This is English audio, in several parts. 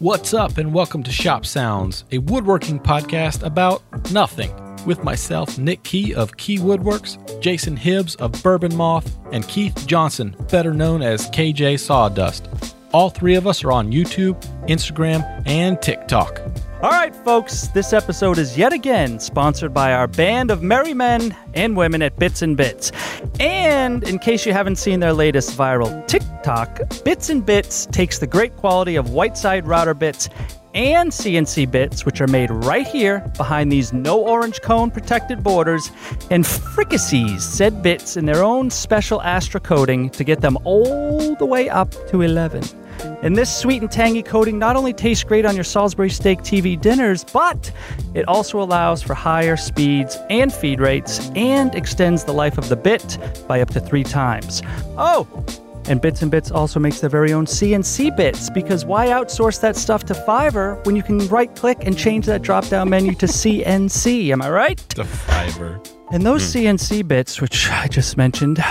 What's up, and welcome to Shop Sounds, a woodworking podcast about nothing. With myself, Nick Key of Key Woodworks, Jason Hibbs of Bourbon Moth, and Keith Johnson, better known as KJ Sawdust. All three of us are on YouTube, Instagram, and TikTok. All right, folks, this episode is yet again sponsored by our band of merry men and women at Bits and Bits. And in case you haven't seen their latest viral TikTok, Bits and Bits takes the great quality of Whiteside router bits and CNC bits, which are made right here behind these no orange cone protected borders, and fricassees said bits in their own special Astra coating to get them all the way up to 11. And this sweet and tangy coating not only tastes great on your Salisbury steak TV dinners, but it also allows for higher speeds and feed rates and extends the life of the bit by up to three times. Oh, and Bits and Bits also makes their very own CNC bits because why outsource that stuff to Fiverr when you can right click and change that drop down menu to CNC? Am I right? The fiber. And those hmm. CNC bits, which I just mentioned,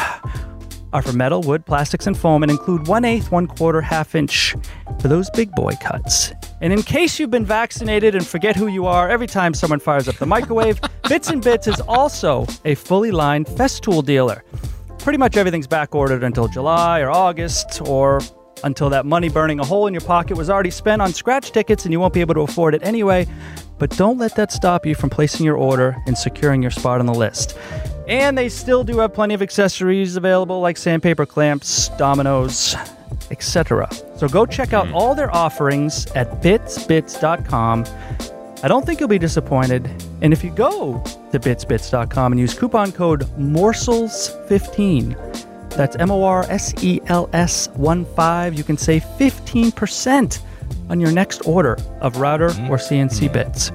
are for metal, wood, plastics, and foam and include 1 8, 1 quarter, half inch for those big boy cuts. And in case you've been vaccinated and forget who you are every time someone fires up the microwave, Bits and Bits is also a fully lined Festool dealer. Pretty much everything's back ordered until July or August or until that money burning a hole in your pocket was already spent on scratch tickets and you won't be able to afford it anyway. But don't let that stop you from placing your order and securing your spot on the list. And they still do have plenty of accessories available like sandpaper clamps, dominoes, etc. So go check out hmm. all their offerings at bitsbits.com. I don't think you'll be disappointed. And if you go to bitsbits.com and use coupon code MORSELS15, that's M O R S E L S 1 5, you can save 15% on your next order of router or CNC bits.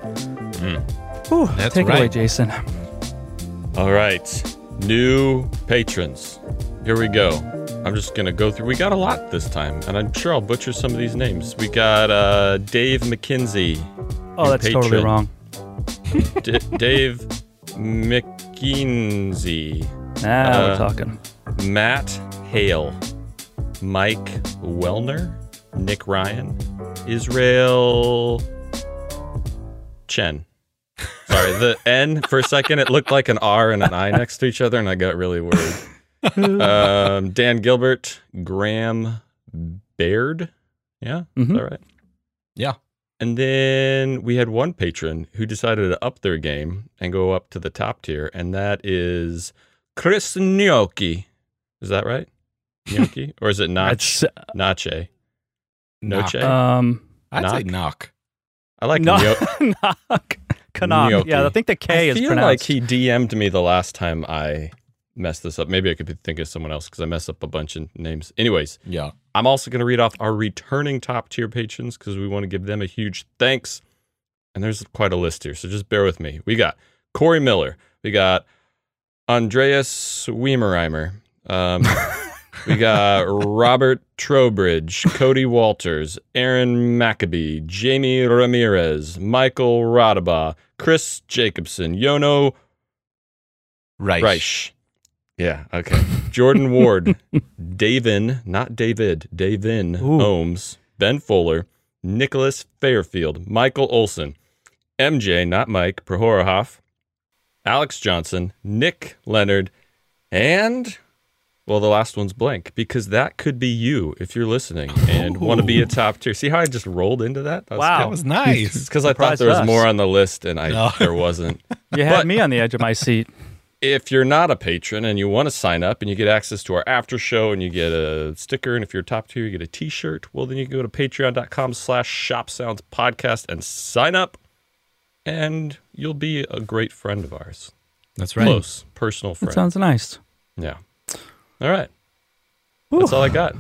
Whew, That's take it away. Jason. All right, new patrons. Here we go. I'm just gonna go through. We got a lot this time, and I'm sure I'll butcher some of these names. We got uh, Dave McKinsey, Oh, that's totally wrong. D- Dave McKinsey, Now Uh, we're talking. Matt Hale, Mike Wellner, Nick Ryan, Israel Chen. Sorry, the N for a second it looked like an R and an I next to each other, and I got really worried. um, Dan Gilbert, Graham Baird, yeah, is Mhm. that right? Yeah. And then we had one patron who decided to up their game and go up to the top tier, and that is Chris Gnocchi. Is that right? Gnocchi? or is it Nach? Nache? Knock. Noche? um, I'd say knock. knock. I like no, Gno- knock. Canuck. Gnocchi. Yeah, I think the K I is feel pronounced. like he DM'd me the last time I messed this up. Maybe I could be thinking of someone else because I mess up a bunch of names. Anyways, Yeah. I'm also going to read off our returning top tier patrons because we want to give them a huge thanks. And there's quite a list here, so just bear with me. We got Corey Miller. We got Andreas Weimerheimer. Um, we got Robert Trowbridge, Cody Walters, Aaron Maccabee, Jamie Ramirez, Michael Radaba, Chris Jacobson, Yono Right. Reich. Yeah, okay. Jordan Ward, Davin, not David, Davin Ooh. Ohms, Ben Fuller, Nicholas Fairfield, Michael Olson, MJ, not Mike, Prohorohoff, Alex Johnson, Nick Leonard, and well, the last one's blank because that could be you if you're listening and want to be a top tier. See how I just rolled into that? that was Wow. That was nice. It's because I thought there was us. more on the list and I No. there wasn't. you had but- me on the edge of my seat. if you're not a patron and you want to sign up and you get access to our after show and you get a sticker and if you're top tier you get a t-shirt well then you can go to patreon.com slash shop sounds podcast and sign up and you'll be a great friend of ours That's right. close personal That friend sounds nice. yeah all right Whew. that's all i got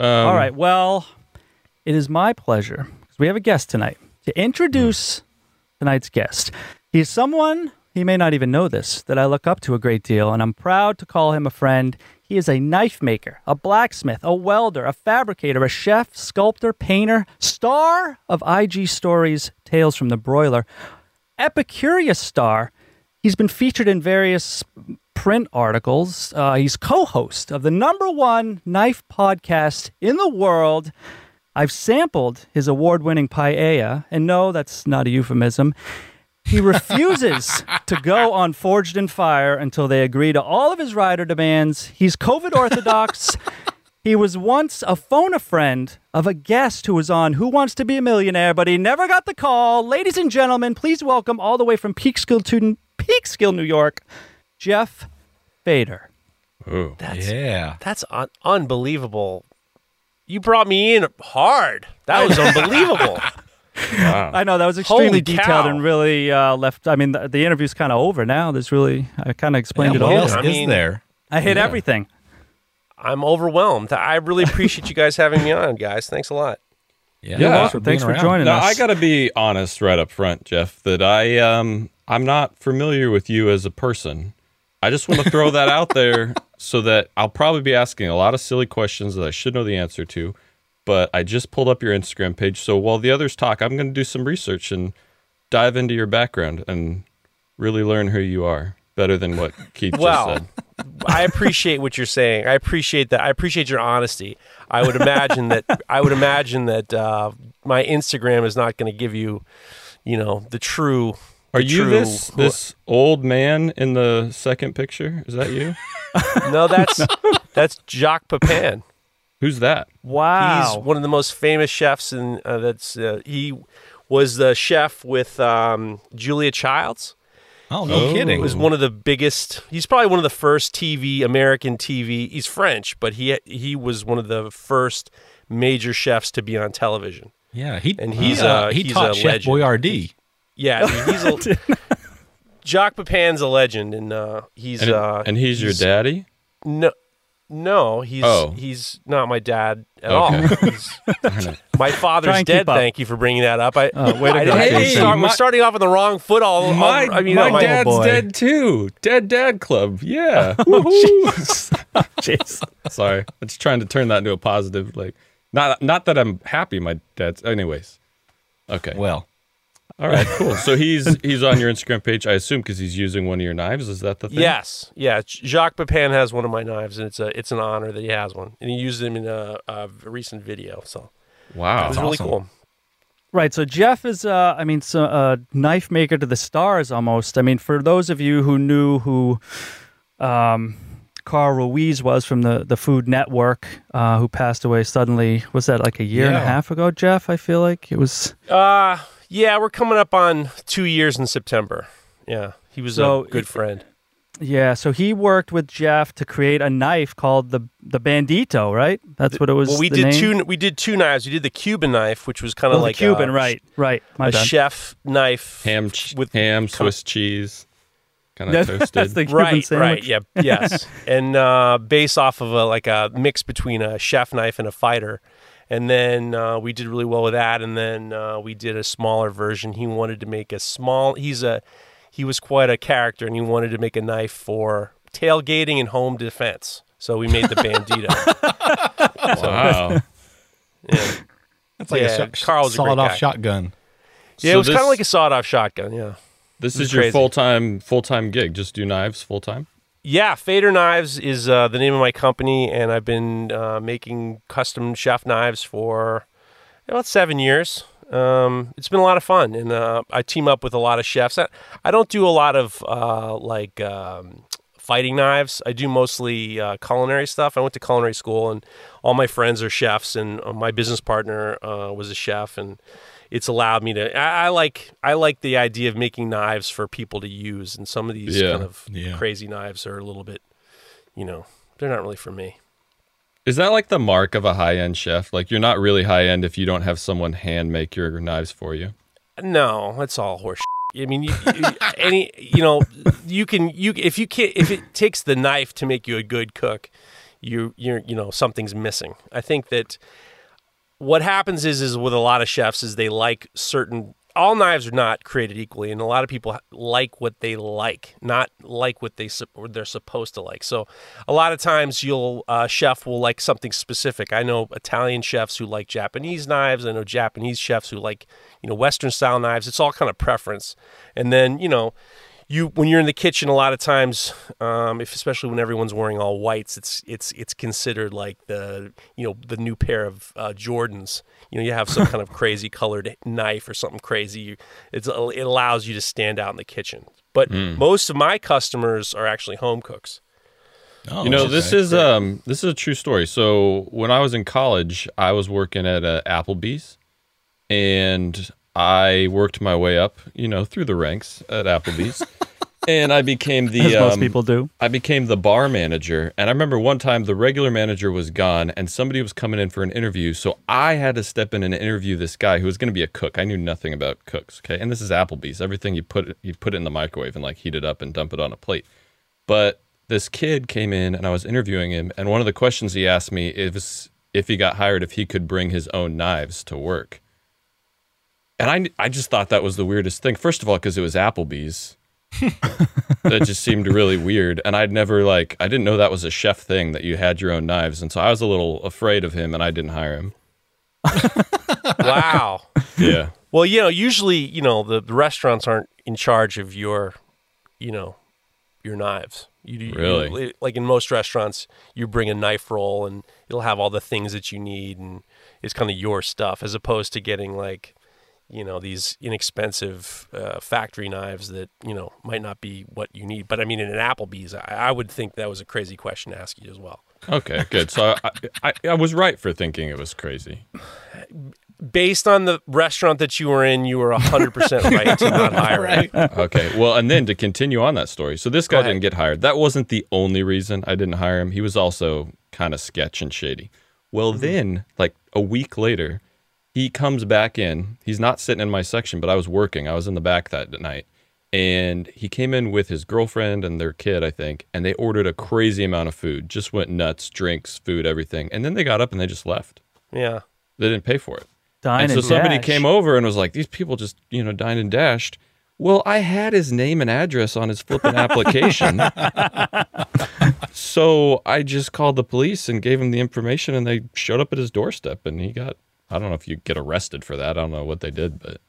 um, All right. Well, it is my pleasure because we have a guest tonight to introduce tonight's guest. He's someone he may not even know this that I look up to a great deal, and I'm proud to call him a friend. He is a knife maker, a blacksmith, a welder, a fabricator, a chef, sculptor, painter, star of IG Stories Tales from the Broiler, Epicurious star. He's been featured in various print articles. Uh, he's co host of the number one knife podcast in the world. I've sampled his award winning paella, and no, that's not a euphemism. He refuses to go on Forged in Fire until they agree to all of his rider demands. He's COVID orthodox. he was once a phone a friend of a guest who was on Who Wants to Be a Millionaire, but he never got the call. Ladies and gentlemen, please welcome all the way from Peekskill to Peekskill, New York, Jeff Fader. Ooh. That's yeah. that's un- unbelievable. You brought me in hard. That was unbelievable. Wow. I know that was extremely detailed and really uh, left. I mean, the, the interview's kind of over now. There's really, I kind of explained Yeah, it what all. else I is there? I hit Yeah. everything. I'm overwhelmed. I really appreciate you guys having me on, guys. Thanks a lot. Yeah. You're thanks welcome. being Thanks for joining Now us. I got to be honest right up front, Jeff, that I um I'm not familiar with you as a person. I just want to throw that out there so that I'll probably be asking a lot of silly questions that I should know the answer to. But I just pulled up your Instagram page, so while the others talk, I'm going to do some research and dive into your background and really learn who you are better than what Keith Wow. just said. I appreciate what you're saying. I appreciate that. I appreciate your honesty. I would imagine that. I would imagine that uh, my Instagram is not going to give you, you know, the true. Are you true- this this old man in the second picture? Is that you? No, that's that's Jacques Pepin. Who's that? Wow. He's one of the most famous chefs, and uh, that's uh, he was the chef with um, Julia Childs. Oh, no kidding. was one of the biggest. He's probably one of the first TV American TV. He's French, but he he was one of the first major chefs to be on television. Yeah, he And he's, he, uh, uh, he he's taught a Chef legend. Boyardee. Yeah, I mean, he's a Jacques Pepin's a legend, and uh, he's And, uh, and he's, your daddy? No, no, he's Oh. he's not my dad at Okay. all. He's, my father's dead. Thank you for bringing that up. I, Oh, way to I go, didn't- Jason. we're starting off on the wrong foot. All, all My, I mean, my my- dad's boy. dead too. Dead Dad Club. Yeah. Oh, Woohoo. Jeez. Sorry. I'm just trying to turn that into a positive. Like, not not that I'm happy my dad's. Anyways. Okay. Well, All right. Cool. So he's he's on your Instagram page, I assume, because he's using one of your knives. Is that the thing? Yes, yeah. Jacques Pepin has one of my knives, and it's a it's an honor that he has one, and he used them in a, a recent video. So it Wow. was really cool. Right. So Jeff is, uh, I mean, so, a knife maker to the stars almost. I mean, for those of you who knew who um, Carl Ruiz was from the, the Food Network, uh, who passed away suddenly, was that like a year and a half ago, Jeff? I feel like it was. Uh yeah, we're coming up on two years in September. Yeah, he was So a good it- friend. Yeah. So he worked with Jeff to create a knife called the the Bandito, right? That's what it was. Well, we the did name? two. We did two knives. We did the Cuban knife, which was kind of the like Cuban, a, right? Right. My a bad. chef knife Ham, ch- with ham, kind of- Swiss cheese, kind of toasted. That's toasted. the Cuban right, sandwich. right, yeah, yes, and uh, based off of a like a mix between a chef knife and a fighter, and then uh, we did really well with that, and then uh, we did a smaller version. He wanted to make a small. He's a he was quite a character, and he wanted to make a knife for tailgating and home defense. So we made the bandito. wow. Yeah, that's like Yeah, a shot, Carl was a sawed-off guy. shotgun. yeah So it was kind of like a sawed-off shotgun. Yeah. This It was is your full time full time gig. Just do knives full time. Yeah, Fader Knives is uh, the name of my company, and I've been uh, making custom chef knives for about seven years. Um, it's been a lot of fun, and uh, I team up with a lot of chefs. I, I don't do a lot of uh, like um, fighting knives. I do mostly uh, culinary stuff. I went to culinary school, and all my friends are chefs, and uh, my business partner was a chef, and it's allowed me to. I, I like I like the idea of making knives for people to use, and some of these Yeah. kind of Yeah. crazy knives are a little bit, you know, they're not really for me. Is that like the mark of a high end chef? Like you're not really high end if you don't have someone hand make your knives for you. No, that's all horse. I mean, you, you, any you know, you can you if you can't if it takes the knife to make you a good cook, you you're you know something's missing. I think that what happens is is with a lot of chefs is they like certain all knives are not created equally and a lot of people like what they like not like what they they're supposed to like. So a lot of times you'll uh, chef will like something specific. I know italian chefs who like japanese knives i know japanese chefs who like you know western style knives. It's all kind of preference. And then you know you when you're in the kitchen a lot of times um, if especially when everyone's wearing all whites it's it's it's considered like the you know the new pair of uh, jordans. You know you have some kind of crazy colored knife or something crazy. You, it's, it allows you to stand out in the kitchen. But most of my customers are actually home cooks. Oh, You know, this okay. is um this is a true story. So when I was in college, I was working at uh, Applebee's, and I worked my way up, you know, through the ranks at Applebee's, and I became the As most um, people do. I became the bar manager. And I remember one time the regular manager was gone and somebody was coming in for an interview. So I had to step in and interview this guy who was going to be a cook. I knew nothing about cooks. Okay. And this is Applebee's. Everything you put, you put it in the microwave and like heat it up and dump it on a plate. But this kid came in and I was interviewing him. And one of the questions he asked me is if he got hired, if he could bring his own knives to work. And I, I just thought that was the weirdest thing. First of all, because it was Applebee's. That just seemed really weird. And i'd never like i didn't know that was a chef thing that you had your own knives. And so i was a little afraid of him and i didn't hire him. Wow. Yeah. Well you know usually you know the, the restaurants aren't in charge of your you know your knives. You, you- Really? like in most restaurants you bring a knife roll and it'll have all the things that you need and it's kind of your stuff as opposed to getting like you know these inexpensive uh, factory knives that you know might not be what you need. But i mean in an applebee's I, I would think that was a crazy question to ask you as well. Okay good. So I, I i was right for thinking it was crazy. Based on the restaurant that you were in you were 100% right to not hire him. okay well and then to continue on that story so this guy didn't get hired. That wasn't the only reason i didn't hire him. He was also kind of sketch and shady. Well then like a week later he comes back in. He's not sitting in my section but i was working. I was in the back that night. And he came in with his girlfriend and their kid i think and they ordered a crazy amount of food. Just went nuts drinks food everything. And then they got up and they just left. Yeah. They didn't pay for it. Dine and so and somebody dash. came over and was like, "These people just, you know, dined and dashed." Well, I had his name and address on his flipping application, so I just called the police and gave him the information, and they showed up at his doorstep, and he got. I don't know if you get arrested for that. I don't know what they did, but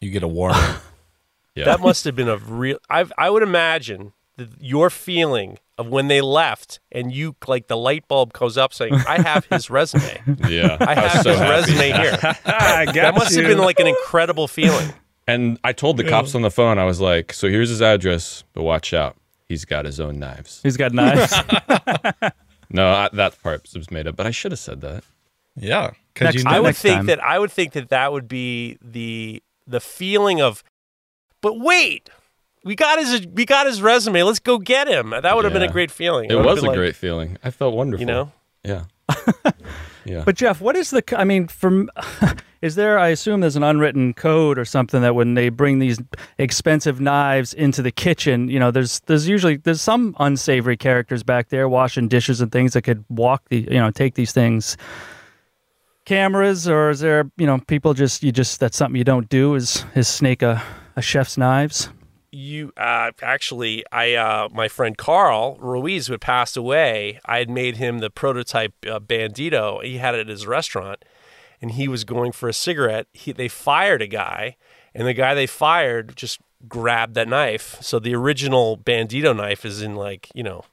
You get a warning. yeah, That must have been a real. I I would imagine that your feeling of when they left and you like the light bulb goes up saying, "I have his resume. yeah. I was have so his happy. resume here." I got That must have been like an incredible feeling. And I told the cops on the phone, I was like, "So here's his address, but watch out, he's got his own knives." He's got knives. No, I, that part was made up, but I should have said that. yeah, because you know, I would Next think time. that I would think that that would be the the feeling of, but wait, we got his we got his resume. Let's go get him. That would have been a great feeling. It would have was a like, great feeling. I felt wonderful. You know, Yeah. yeah. But Jeff, what is the? I mean, from is there? I assume there's an unwritten code or something that when they bring these expensive knives into the kitchen, you know, there's there's usually there's some unsavory characters back there washing dishes and things that could walk the you know take these things. Cameras, or is there you know people just you just that's something you don't do is is snake a, a chef's knives. you uh, actually i uh, my friend carl ruiz who had passed away i had made him the prototype uh, bandito he had it at his restaurant and he was going for a cigarette he, they fired a guy and the guy they fired just grabbed that knife so the original bandito knife is in like you know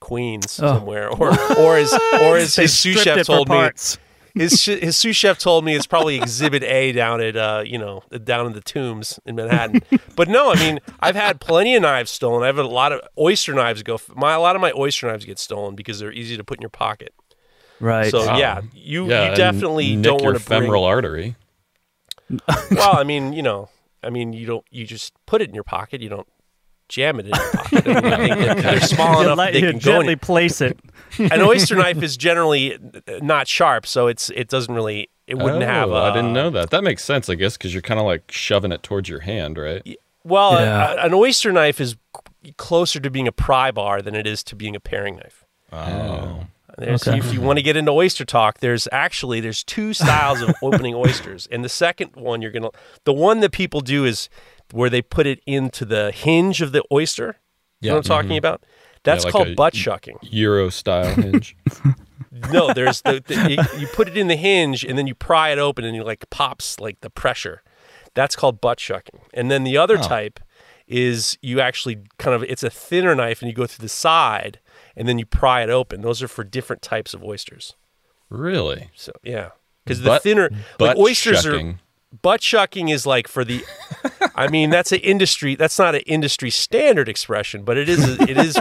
queens Oh. somewhere or or his or as his sous chef told me parts. His sh- his sous chef told me it's probably Exhibit A down at uh you know down in the Tombs in Manhattan. but no, I mean I've had plenty of knives stolen. I have a lot of oyster knives go. My a lot of my oyster knives get stolen because they're easy to put in your pocket. Right. So Wow. yeah, you yeah, you definitely nick don't want to bring. femoral artery. Well, I mean you know, I mean you don't you just put it in your pocket. You don't jam it in your pocket. I, mean, think that they're small you enough let- they you can go. gently In, place it. an oyster knife is generally not sharp, so it's it doesn't really it wouldn't oh, have. I didn't uh, know that. That makes sense, I guess, because you're kind of like shoving it towards your hand, right? Well, Yeah. a- an oyster knife is closer to being a pry bar than it is to being a paring knife. oh, There's, Okay. If you want to get into oyster talk, there's actually there's two styles of opening oysters, and the second one you're gonna the one that people do is where they put it into the hinge of the oyster. You know what I'm talking mm-hmm. about? That's like called butt shucking. Euro style hinge. No, there's the, the you, you put it in the hinge and then you pry it open and you like pops like the pressure. That's called butt shucking. And then the other Oh. type is you actually kind of it's a thinner knife and you go through the side and then you pry it open. Those are for different types of oysters. Really? So yeah, because the Butt- thinner like Butt oysters are shucking. Butt shucking is like for the i mean that's an industry that's not an industry standard expression but it is it is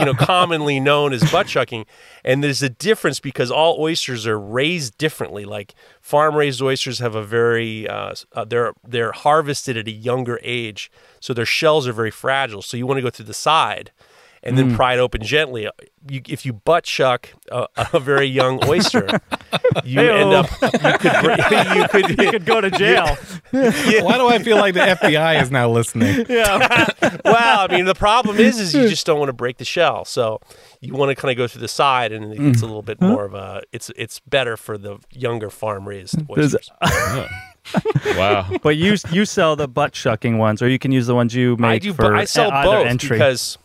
you know commonly known as butt shucking. And there's a difference because all oysters are raised differently. Like farm raised oysters have a very uh, uh, they're they're harvested at a younger age. So their shells are very fragile. So you want to go through the side and then hmm. pry it open gently. You, if you butt shuck a, a very young oyster, you end up you could you could You could go to jail. Why do I feel like the FBI is now listening? yeah. well, I mean, the problem is, is you just don't want to break the shell. So you want to kind of go through the side, and it's a mm. little bit more of a. It's it's better for the younger farm raised oysters. Wow. But you you sell the butt shucking ones, or you can use the ones you make I do. for I sell either both entry. because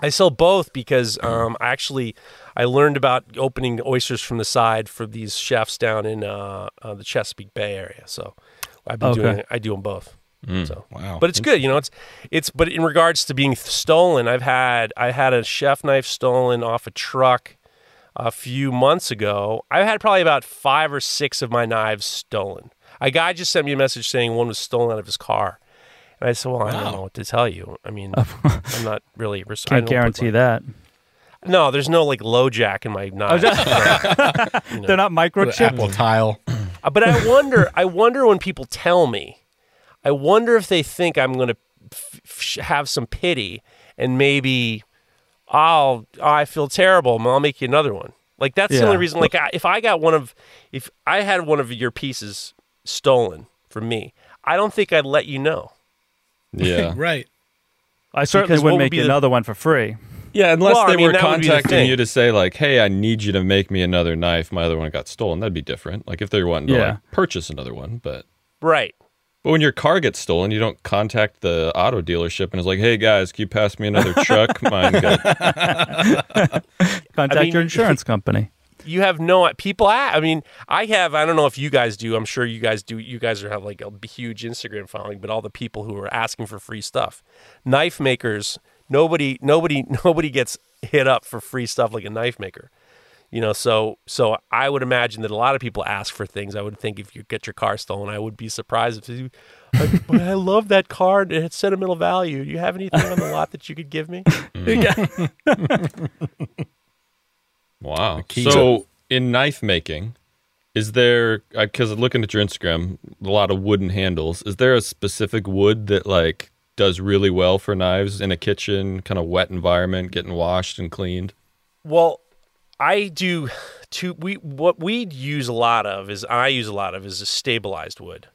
I sell both because um, I actually I learned about opening oysters from the side for these chefs down in uh, uh, the Chesapeake Bay area. So I've been Okay. doing I do them both. So Wow. but it's good, you know. It's it's but in regards to being stolen, I've had I had a chef knife stolen off a truck a few months ago. I've had probably about five or six of my knives stolen. A guy just sent me a message saying one was stolen out of his car, and I said, "Well, I don't know what to tell you. I mean, I'm not really res- I Can't don't guarantee my- that. No, there's no like low jack in my knife. They're not microchipped. Apple tile. Uh, but I wonder, I wonder when people tell me, I wonder if they think I'm going to f- f- have some pity and maybe, I'll oh, I feel terrible. I'll make you another one. Like that's the only reason. Like I, if I got one of, if I had one of your pieces stolen from me, I don't think I'd let you know. Yeah. Right. I certainly Because wouldn't would make be the- another one for free. Yeah, unless Well, I they mean, were that the contacting you to say like, "Hey, I need you to make me another knife. My other one got stolen." That'd be different. Like if they were wanting to like, purchase another one, but Right. but when your car gets stolen, you don't contact the auto dealership and it's like, "Hey guys, can you pass me another truck? Mine got Contact mean- your insurance company. You have no people I mean i have i don't know if you guys do i'm sure you guys do you guys are have like a huge instagram following but all the people who are asking for free stuff. Knife makers nobody nobody nobody gets hit up for free stuff like a knife maker. You know so so i would imagine that a lot of people ask for things. I would think if you get your car stolen i would be surprised if you like, "But i love that car and it's sentimental value. Do you have anything on the lot that you could give me wow." So in knife making, is there uh, because looking at your Instagram, a lot of wooden handles. Is there a specific wood that like does really well for knives in a kitchen, kind of wet environment, getting washed and cleaned? Well, I do. To we what we use a lot of is I use a lot of is a stabilized wood.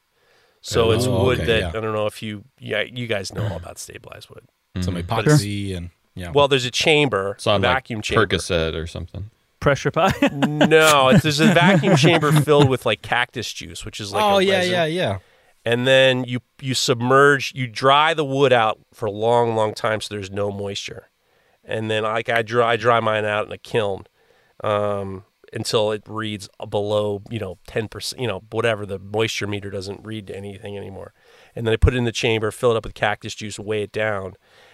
So oh, it's Oh, wood okay, that yeah. I don't know if you yeah you guys know all about stabilized wood. Some But it's- epoxy and yeah. Well, there's a chamber, It's on vacuum like chamber. Percocet or something. Pressure pie. no, it's, there's a vacuum chamber filled with like cactus juice, which is like oh a yeah, resin. yeah, yeah. and then you you submerge you dry the wood out for a long long time so there's no moisture and then like i dry I dry mine out in a kiln um, until it reads below you know 10% you know whatever the moisture meter doesn't read anything anymore and then i put it in the chamber fill it up with cactus juice weigh it down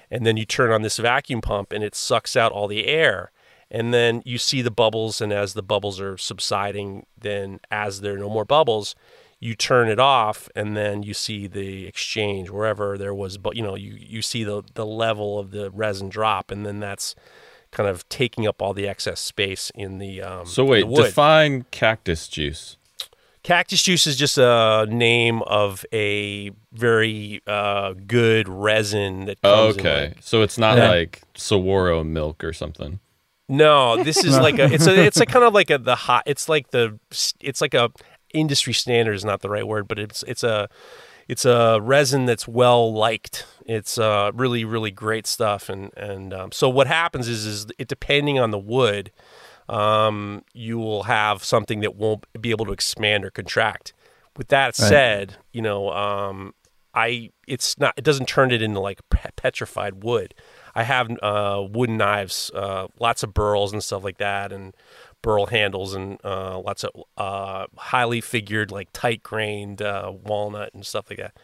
and then you turn on this vacuum pump and it sucks out all the air and then you see the bubbles and as the bubbles are subsiding then as there are no more bubbles you turn it off and then you see the exchange wherever there was but you know you you see the the level of the resin drop and then that's kind of taking up all the excess space in the um So wait, define cactus juice. Cactus juice is just a name of a very uh, good resin that comes in, Okay, like- so it's not Yeah. like Saguaro milk or something. No, this is like a it's a it's a kind of like a the hot it's like the it's like a industry standard is not the right word, but it's it's a it's a resin that's well liked. It's uh, really really great stuff, and and um, so what happens is is it depending on the wood, um, you will have something that won't be able to expand or contract. With that said, you know, um, I it's not it doesn't turn it into like petrified wood. I have uh, wooden knives, uh, lots of burls and stuff like that, and burl handles and uh, lots of uh, highly figured like tight grained uh, walnut and stuff like that.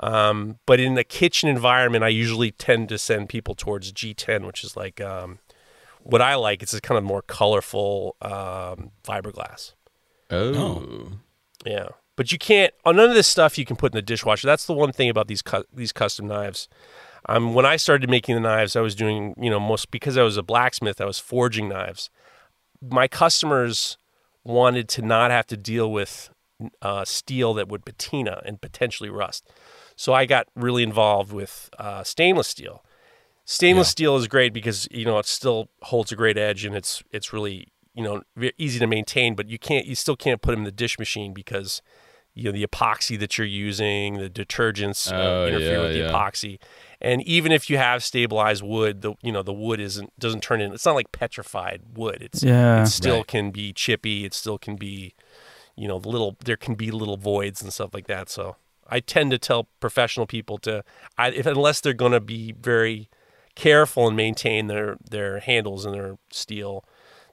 Um, but in the kitchen environment, I usually tend to send people towards G10, which is like um, what I like. It's a kind of more colorful um, fiberglass. Oh. Yeah, but you can't. Oh, none of this stuff you can put in the dishwasher. That's the one thing about these cu- these custom knives. Um, when I started making the knives, I was doing you know most because I was a blacksmith. I was forging knives. My customers wanted to not have to deal with uh, steel that would patina and potentially rust. So I got really involved with uh, stainless steel. Stainless steel is great because you know it still holds a great edge and it's it's really you know easy to maintain, but you can't you still can't put them in the dish machine because you know the epoxy that you're using, the detergents uh, Oh, interfere yeah, with the yeah. epoxy, and even if you have stabilized wood, the you know the wood isn't doesn't turn in. It's not like petrified wood. It's Yeah. it still Right. can be chippy. It still can be you know little there can be little voids and stuff like that. So I tend to tell professional people to I, if unless they're going to be very careful and maintain their their handles and their steel,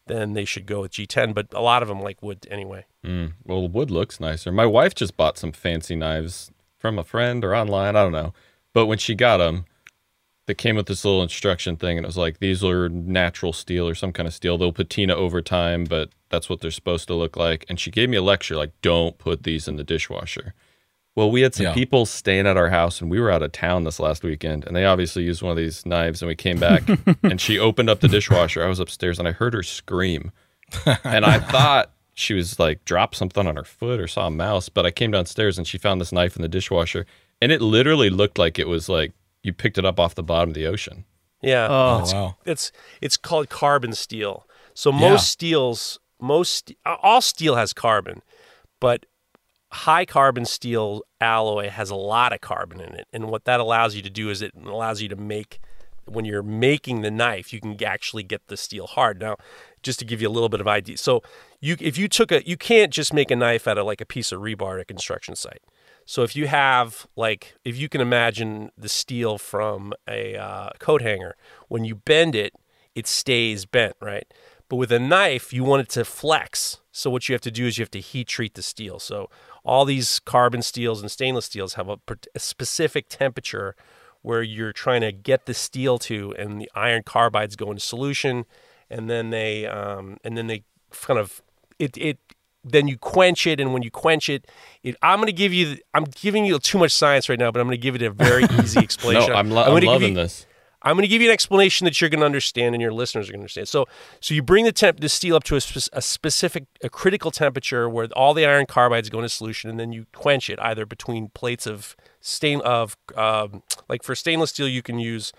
then they should go with G10. But a lot of them like wood anyway. Mm, well, wood looks nicer. My wife just bought some fancy knives from a friend or online. I don't know. But when she got them, they came with this little instruction thing, and it was like, these are natural steel or some kind of steel. They'll patina over time, but that's what they're supposed to look like. And she gave me a lecture like, don't put these in the dishwasher. Well, we had some Yeah. people staying at our house, and we were out of town this last weekend, and they obviously used one of these knives. And we came back, and she opened up the dishwasher. I was upstairs, and I heard her scream, and I thought she was like dropped something on her foot or saw a mouse. But I came downstairs, and she found this knife in the dishwasher, and it literally looked like it was like you picked it up off the bottom of the ocean. Yeah. Oh, Oh, wow. it's it's called carbon steel. So most Yeah. steels, most all steel has carbon, but high carbon steel alloy has a lot of carbon in it. And what that allows you to do is it allows you to make when you're making the knife, you can actually get the steel hard. Now, just to give you a little bit of idea, so you if you took a you can't just make a knife out of like a piece of rebar at a construction site. So if you have like if you can imagine the steel from a uh, coat hanger, when you bend it, it stays bent, right? But with a knife, you want it to flex. So what you have to do is you have to heat treat the steel. So all these carbon steels and stainless steels have a, a specific temperature where you're trying to get the steel to, and the iron carbides go into solution, and then they um, and then they kind of it it then you quench it, and when you quench it, it I'm going to give you I'm giving you too much science right now, but I'm going to give it a very easy No, explanation. I'm, lo- I'm, give loving you- this. I'm going to give you an explanation that you're going to understand and your listeners are going to understand. So, so you bring the temp the steel up to a, spe- a specific, a critical temperature where all the iron carbides go into solution, and then you quench it either between plates of stain of um, like for stainless steel, you can use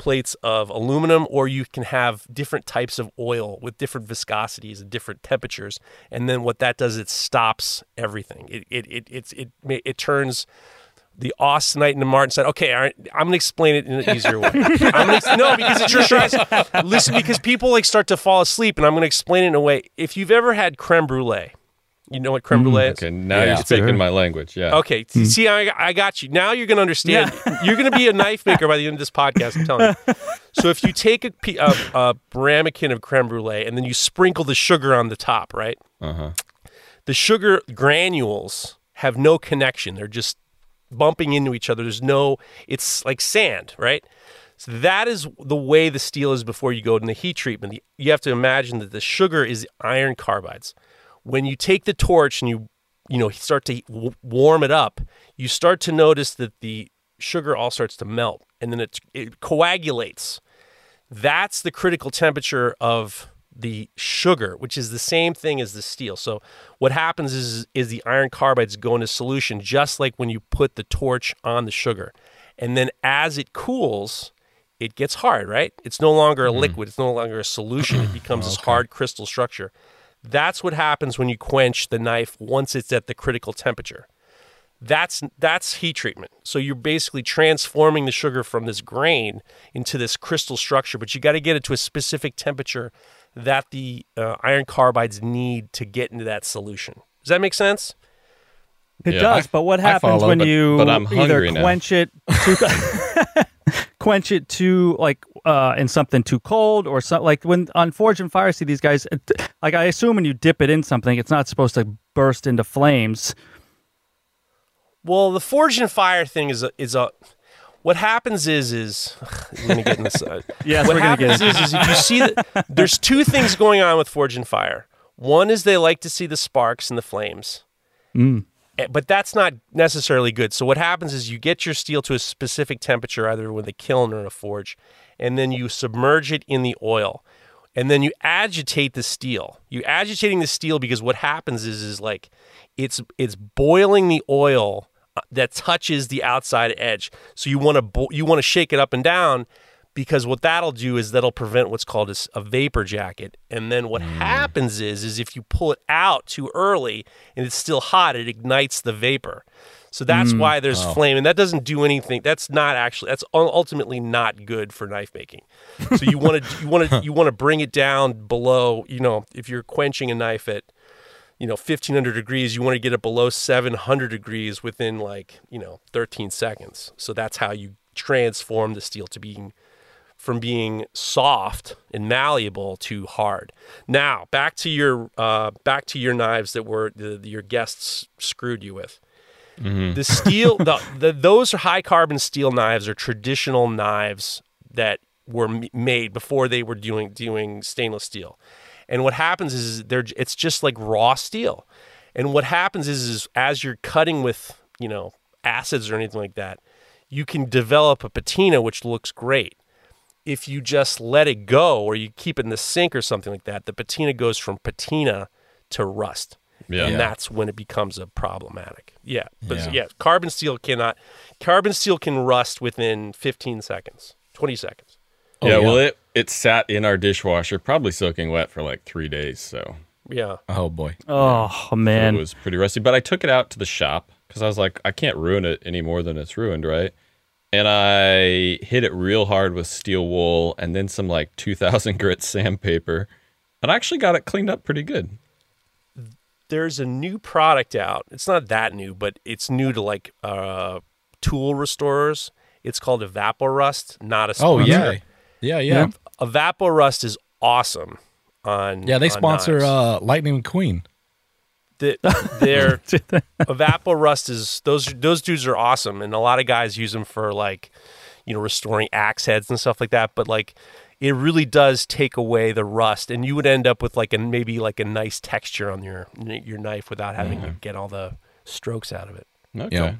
plates of aluminum, or you can have different types of oil with different viscosities and different temperatures. And then what that does, it stops everything. It it it it's, it ma- it turns the austenite and the martensite, "Okay, all right, I'm going to explain it in an easier way." I'm gonna, no, because it's your stress. Listen, because people like start to fall asleep, and I'm going to explain it in a way. If you've ever had creme brulee, you know what creme brulee is. Okay, now Yeah. you're speaking Sure. my language. Yeah. Okay, see, I, I got you. Now you're going to understand. You're going to be a knife maker by the end of this podcast. I'm telling you. So if you take a, pe- a, a ramekin of creme brulee and then you sprinkle the sugar on the top, right? Uh huh. the sugar granules have no connection. They're just bumping into each other. There's no, it's like sand, right? So that is the way the steel is before you go in the heat treatment. You have to imagine that the sugar is iron carbides. When you take the torch and you, you know, start to w- warm it up, you start to notice that the sugar all starts to melt and then it, it coagulates. That's the critical temperature of the sugar, which is the same thing as the steel. So what happens is is the iron carbides go into solution just like when you put the torch on the sugar. And then as it cools, it gets hard, right? It's no longer a mm-hmm. liquid, it's no longer a solution. It becomes this oh, hard crystal structure. That's what happens when you quench the knife once it's at the critical temperature. That's that's heat treatment. So you're basically transforming the sugar from this grain into this crystal structure, but you got to get it to a specific temperature that the uh, iron carbides need to get into that solution. Does that make sense? It Yeah, does, I- but what happens follow, when but- you but I'm either hungry now. quench it too quench it too like uh in something too cold or something like when on Forged in Fire see these guys like I assume when you dip it in something it's not supposed to burst into flames. Well, the Forged in Fire thing is a, is a. What happens is is we're gonna get in this. Uh, Yes, what we're gonna get happens is is if you see that there's two things going on with Forged in Fire. One is they like to see the sparks and the flames, Mm. Eh, but that's not necessarily good. So what happens is you get your steel to a specific temperature, either with a kiln or a forge, and then you submerge it in the oil, and then you agitate the steel. You're agitating the steel because what happens is is like it's it's boiling the oil uh, that touches the outside edge. So you want to bo- you want to shake it up and down because what that'll do is that'll prevent what's called a, vapor jacket. And then what mm. happens is is if you pull it out too early and it's still hot, it ignites the vapor. So that's mm. why there's oh. flame, and that doesn't do anything. That's not actually. That's ultimately not good for knife making. So you want to you want to you want to bring it down below. You know, if you're quenching a knife at you know 1500 degrees you want to get it below 700 degrees within like you know 13 seconds so that's how you transform the steel to being from being soft and malleable to hard. Now back to your uh, back to your knives that were the, your guests screwed you with. The steel the, the those are high carbon steel knives are traditional knives that were m- made before they were doing doing stainless steel. And what happens is they're it's just like raw steel. And what happens is is as you're cutting with you know acids or anything like that you can develop a patina which looks great if you just let it go or you keep it in the sink or something like that the patina goes from patina to rust Yeah. and that's when it becomes a problematic. Yeah, but Yeah. yeah. carbon steel cannot. Carbon steel can rust within 15 seconds, 20 seconds. yeah, yeah. well, it it sat in our dishwasher, probably soaking wet for like three days, so Yeah, Oh boy. Oh man. it was pretty rusty. But I took it out to the shop because I was like, I can't ruin it any more than it's ruined, right? And I hit it real hard with steel wool and then some like 2000 grit sandpaper, and I actually got it cleaned up pretty good. there's a new product out. It's not that new, but it's new to like uh, tool restorers. It's called Evaporust, not a Oh sponsor. yeah. Yeah, yeah. Evaporust is awesome. On Yeah, they on sponsor knives. uh Lightning McQueen. The, their Evaporust is those those dudes are awesome, and a lot of guys use them for like, you know, restoring axe heads and stuff like that. But like, it really does take away the rust, and you would end up with like a maybe like a nice texture on your your knife without having to get all the strokes out of it. Okay. Yeah.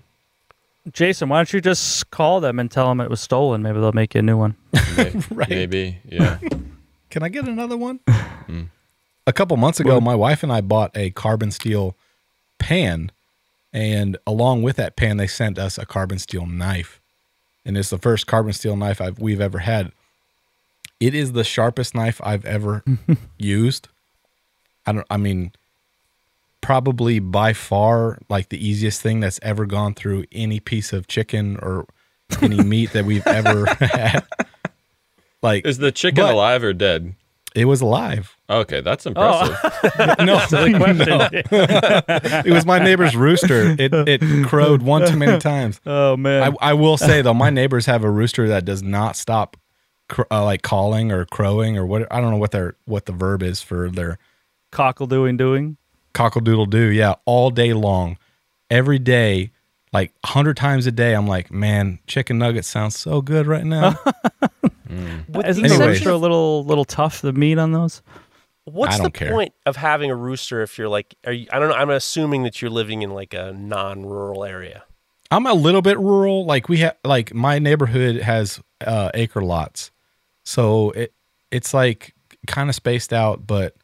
Jason, why don't you just call them and tell them it was stolen? Maybe they'll make you a new one. May- Right. Maybe. Yeah. Can I get another one? Mm. A couple months ago, my wife and I bought a carbon steel pan, and along with that pan, they sent us a carbon steel knife, and it's the first carbon steel knife I've, we've ever had. It is the sharpest knife I've ever used. I don't. I mean, probably by far like the easiest thing that's ever gone through any piece of chicken or any meat that we've ever had. Like Is the chicken But- alive or dead? It was alive. Okay, that's impressive. No, no. it was my neighbor's rooster. It it crowed one too many times. Oh man. I, I will say though, my neighbors have a rooster that does not stop, cr- uh, like calling or crowing or what. I don't know what their what the verb is for their Cockle doing doing. cockle doodle do. Yeah, all day long, every day, like a hundred times a day. I'm like, man, chicken nuggets sounds so good right now. With Isn't the the Anyways. rooster a little little tough? The meat on those. What's I the don't care. point of having a rooster if you're like, are you, I don't know. I'm assuming that you're living in like a non-rural area. I'm a little bit rural. Like we have, like my neighborhood has uh, acre lots, so it it's like kind of spaced out. But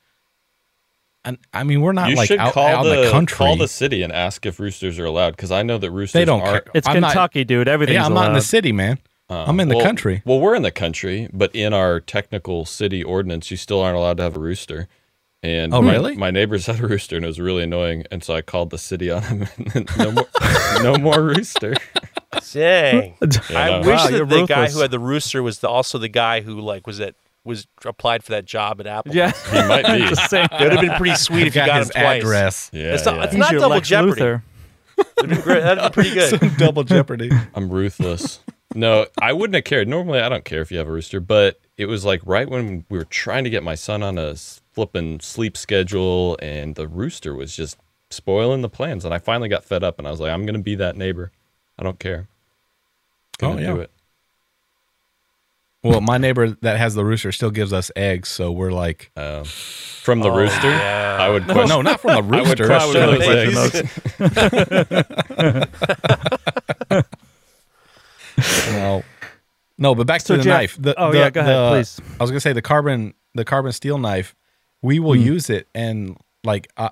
and I mean, we're not you like should out, call out the, in the country. call the city and ask if roosters are allowed because I know that roosters they don't are. care. It's I'm not- Kentucky, dude. Everything's yeah, I'm not in the city, man. Uh, I'm in the well- country. Well, we're in the country, but in our technical city ordinance, you still aren't allowed to have a rooster. And Oh, my, really? My neighbors had a rooster, and it was really annoying. And so I called the city on him. No more, no more rooster. Dang. Yeah, I no. wish Wow, that you're the guy who had the rooster was the, also the guy who like was at was applied for that job at Apple. Yeah. He might be. Just saying. That would have been pretty sweet if you Got got his him twice. address. Yeah, It's not- yeah. it's not double Lex jeopardy. Luthor. That'd be great. That'd be pretty good. Double jeopardy. I'm ruthless. No, I wouldn't have cared. Normally, I don't care if you have a rooster, but it was like right when we were trying to get my son on a flipping sleep schedule, and the rooster was just spoiling the plans. And I finally got fed up and I was like, I'm going to be that neighbor. I don't care. Gonna Oh, yeah. do it. Well, my neighbor that has the rooster still gives us eggs, so we're like, Um, from the Oh, rooster, yeah. I would no, question. no, not from the I would rooster. question I would those question eggs. no, no, but back So, to the Jeff- knife. The, oh, the- yeah, go ahead, the- please. I was gonna say the carbon, the carbon steel knife. We will use it, and like, uh,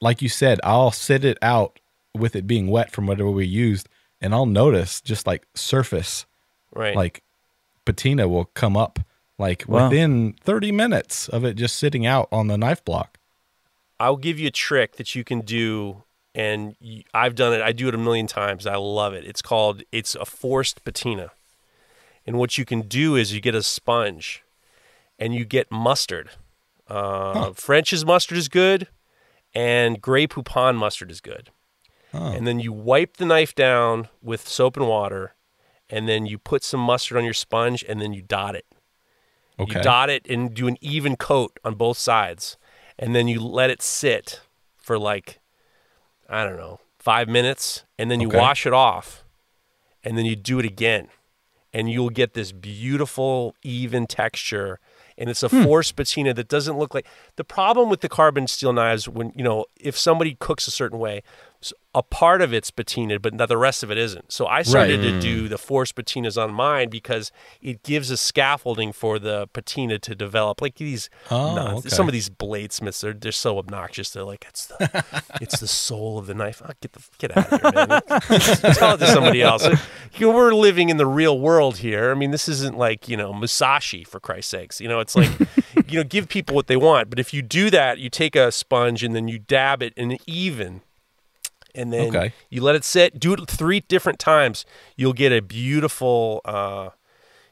like you said, I'll sit it out with it being wet from whatever we used, and I'll notice just like surface, Right. like patina will come up, like Wow. within thirty minutes of it just sitting out on the knife block. I'll give you a trick that you can do, and I've done it. I do it a million times. I love it. It's called it's a forced patina, and what you can do is you get a sponge, and you get mustard. Uh, French's mustard is good, and Grey Poupon mustard is good. Oh. And then you wipe the knife down with soap and water, and then you put some mustard on your sponge, and then you dot it. Okay. You dot it and do an even coat on both sides, and then you let it sit for like, I don't know, five minutes, and then you Okay. wash it off, and then you do it again, and you'll get this beautiful even texture. And it's a hmm. forced patina that doesn't look like the problem with the carbon steel knives. When you know, if somebody cooks a certain way, a part of it's patinaed, but the rest of it isn't. So I started to do the forced patinas on mine because it gives a scaffolding for the patina to develop. Like these, Oh, okay. some of these bladesmiths, they're they're so obnoxious. They're like, it's the it's the soul of the knife. Oh, get the get out of here, man. Tell it to somebody else. You know, we're living in the real world here. I mean, this isn't like you know Musashi for Christ's sakes. You know, it's like you know, give people what they want. But if you do that, you take a sponge and then you dab it in an even and then Okay. you let it sit. Do it three different times. You'll get a beautiful. Uh,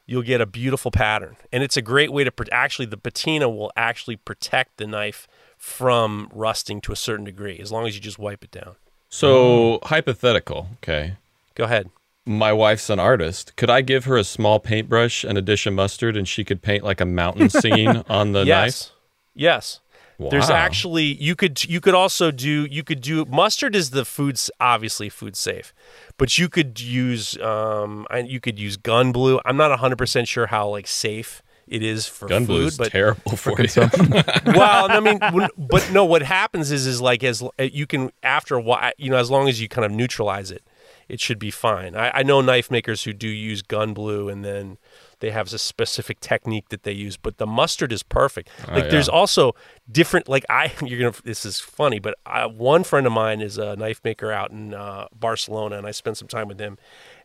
you'll get a beautiful pattern, and it's a great way to pr- actually the patina will actually protect the knife from rusting to a certain degree as long as you just wipe it down. So hypothetical. Okay. Go ahead. My wife's an artist. Could I give her a small paintbrush and a dish of mustard, and she could paint like a mountain scene on the knife? yes, yes. Knife? There's actually you could you could also do you could do mustard is the food's obviously food safe, but you could use um you could use gun blue. I'm not 100 percent sure how like safe it is for gun food, blue is but terrible for, you. consumption. well, I mean, when, but no. What happens is, is like as you can after a while, you know, as long as you kind of neutralize it, it should be fine. I, I know knife makers who do use gun blue, and then they have a specific technique that they use. But the mustard is perfect. Like, yeah. there's also different. Like, I you're gonna. This is funny, but I, one friend of mine is a knife maker out in uh, Barcelona, and I spent some time with him,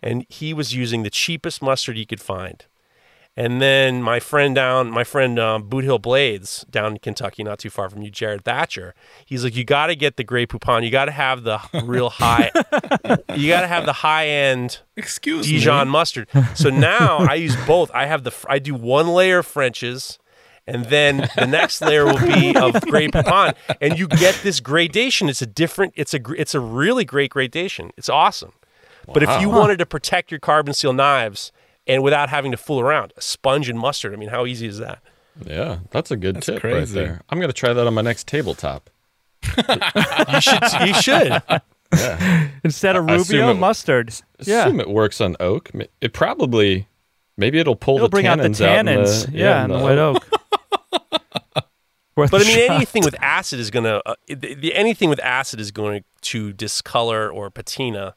and he was using the cheapest mustard he could find. And then my friend down, my friend um, Boot Hill Blades down in Kentucky, not too far from you, Jared Thatcher. He's like, you got to get the Grey Poupon. You got to have the real high. you got to have the high end Excuse Dijon me. mustard. So now I use both. I have the I do one layer of French's, and then the next layer will be of Grey Poupon, and you get this gradation. It's a different. It's a it's a really great gradation. It's awesome. But if you wanted to protect your carbon steel knives and without having to fool around, a sponge and mustard. I mean, how easy is that? Yeah, that's a good That's tip crazy. right there. I'm gonna try that on my next tabletop. You should. you should. Instead of I assume Rubio, it- mustard. Yeah. Assume it works on oak. It probably, maybe it'll pull It'll the bring out the tannins out in the- yeah, and the white oak. But I a mean, shot. anything with acid is gonna. Uh, the, the, anything with acid is going to discolor or patina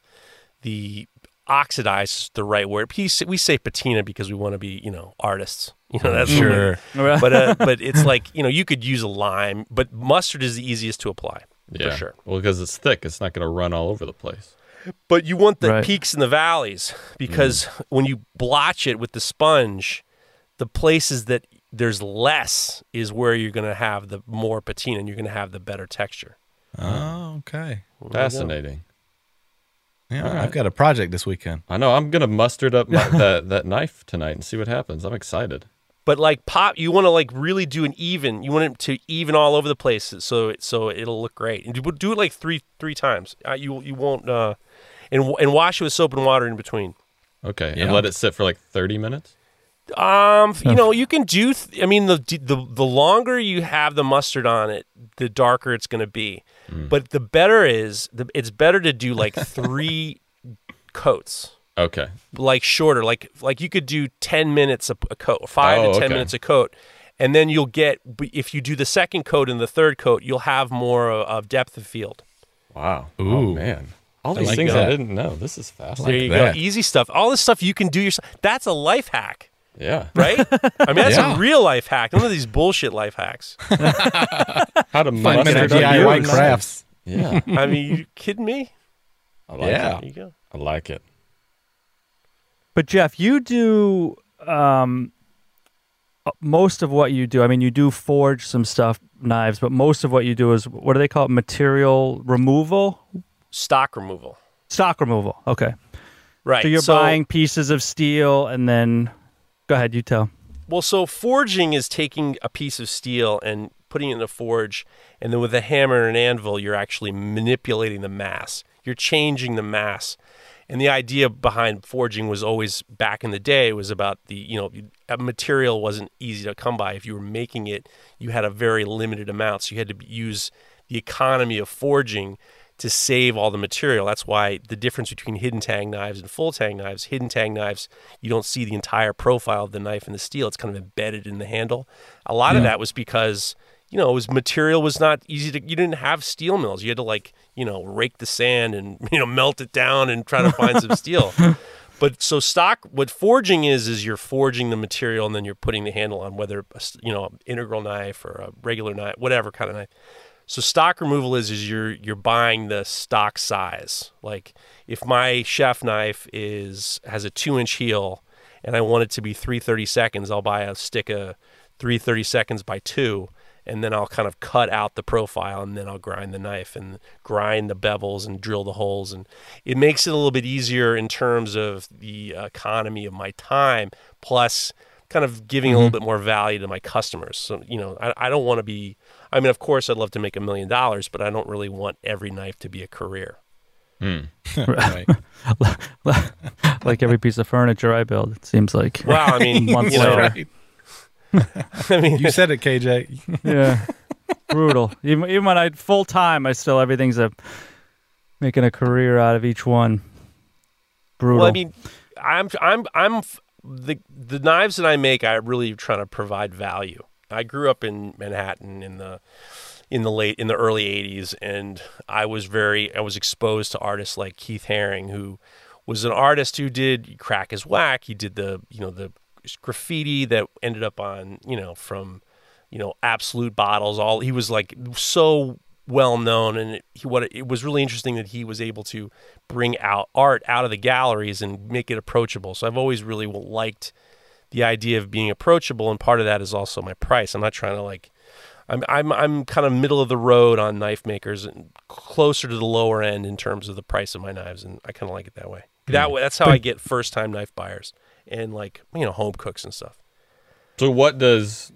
the oxidize the right word. He We say patina because we want to be, you know, artists. You know, that's what we- Sure. But uh, but it's like you know you could use a lime, but mustard is the easiest to apply Yeah, for sure. Well, because it's thick, it's not gonna run all over the place. But you want the Right. peaks and the valleys because when you blotch it with the sponge, the places that there's less is where you're going to have the more patina and you're going to have the better texture. Oh, okay. Fascinating. Yeah, All right. I've got a project this weekend. I know. I'm gonna mustard up my, that that knife tonight and see what happens. I'm excited. But like pop, you want to like really do an even. You want it to even all over the place, so it, so it'll look great. And do, do it like three three times. Uh, you you won't uh, and and wash it with soap and water in between. Okay, Yeah. and let it sit for like 30 minutes. Um, you know, you can do. Th- I mean, the the the longer you have the mustard on it, the darker it's going to be. Mm. But the better is, the, it's better to do like three coats, Okay. like shorter. Like like you could do ten minutes a, a coat, five Oh, to ten okay. minutes a coat, and then you'll get. If you do the second coat and the third coat, you'll have more of, of depth of field. Wow. Oh Ooh. man. All these like things I didn't know. This is fast. there you that. go, easy stuff. All this stuff you can do yourself. That's a life hack. Yeah. Right? I mean, that's Yeah. a real life hack. None of these bullshit life hacks. How to Five mustard minute up DIY knife. crafts. Yeah. I mean, you kidding me? I like Yeah. There you go. it. I like it. But Jeff, you do um, uh, most of what you do. I mean, you do forge some stuff, knives, but most of what you do is what do they call it? Material removal, Stock removal. stock removal. Okay, Right. so you're buying pieces of steel and then go ahead, you tell. Well, so forging is taking a piece of steel and putting it in a forge, and then with a hammer and an anvil, you're actually manipulating the mass. You're changing the mass. And the idea behind forging was always back in the day was about the, you know, material wasn't easy to come by. If you were making it, you had a very limited amount. So you had to use the economy of forging to save all the material. That's why the difference between hidden tang knives and full tang knives, hidden tang knives, you don't see the entire profile of the knife and the steel. It's kind of embedded in the handle. A lot of that was because, you know, it was material was not easy to you didn't have steel mills. You had to like, you know, rake the sand and, you know, melt it down and try to find some steel. But so stock, what forging is, is you're forging the material and then you're putting the handle on whether, you know, an integral knife or a regular knife, whatever kind of knife. So stock removal is is you're you're buying the stock size. Like if my chef knife is has a two inch heel and I want it to be three thirty seconds, I'll buy a stick of three thirty seconds by two, and then I'll kind of cut out the profile and then I'll grind the knife and grind the bevels and drill the holes and it makes it a little bit easier in terms of the economy of my time plus kind of giving a little mm-hmm. bit more value to my customers. So, you know, I, I don't want to be, I mean, of course, I'd love to make a million dollars, but I don't really want every knife to be a career. Hmm. right. like every piece of furniture I build, it seems like. Well, I mean, Months you know, later. Right. I mean, You said it, KJ. yeah, brutal. Even even when I full time, I still everything's a making a career out of each one. Brutal. well, I mean, I'm, I'm, I'm, the, the knives that I make, I really trying to provide value. I grew up in Manhattan in the, in the late, in the early 80s, and I was very, I was exposed to artists like Keith Haring, who was an artist who did Crack Is Wack. He did the, you know, the graffiti that ended up on, you know, from, you know, Absolut bottles. All he was like so well known, and it, he, what it was really interesting that he was able to bring out art out of the galleries and make it approachable. So I've always really liked the idea of being approachable, and part of that is also my price. I'm not trying to like. I'm I'm I'm kind of middle of the road on knife makers and closer to the lower end in terms of the price of my knives, and I kind of like it that way. Hmm. That way, that's how I get first time knife buyers and like you know home cooks and stuff. So what does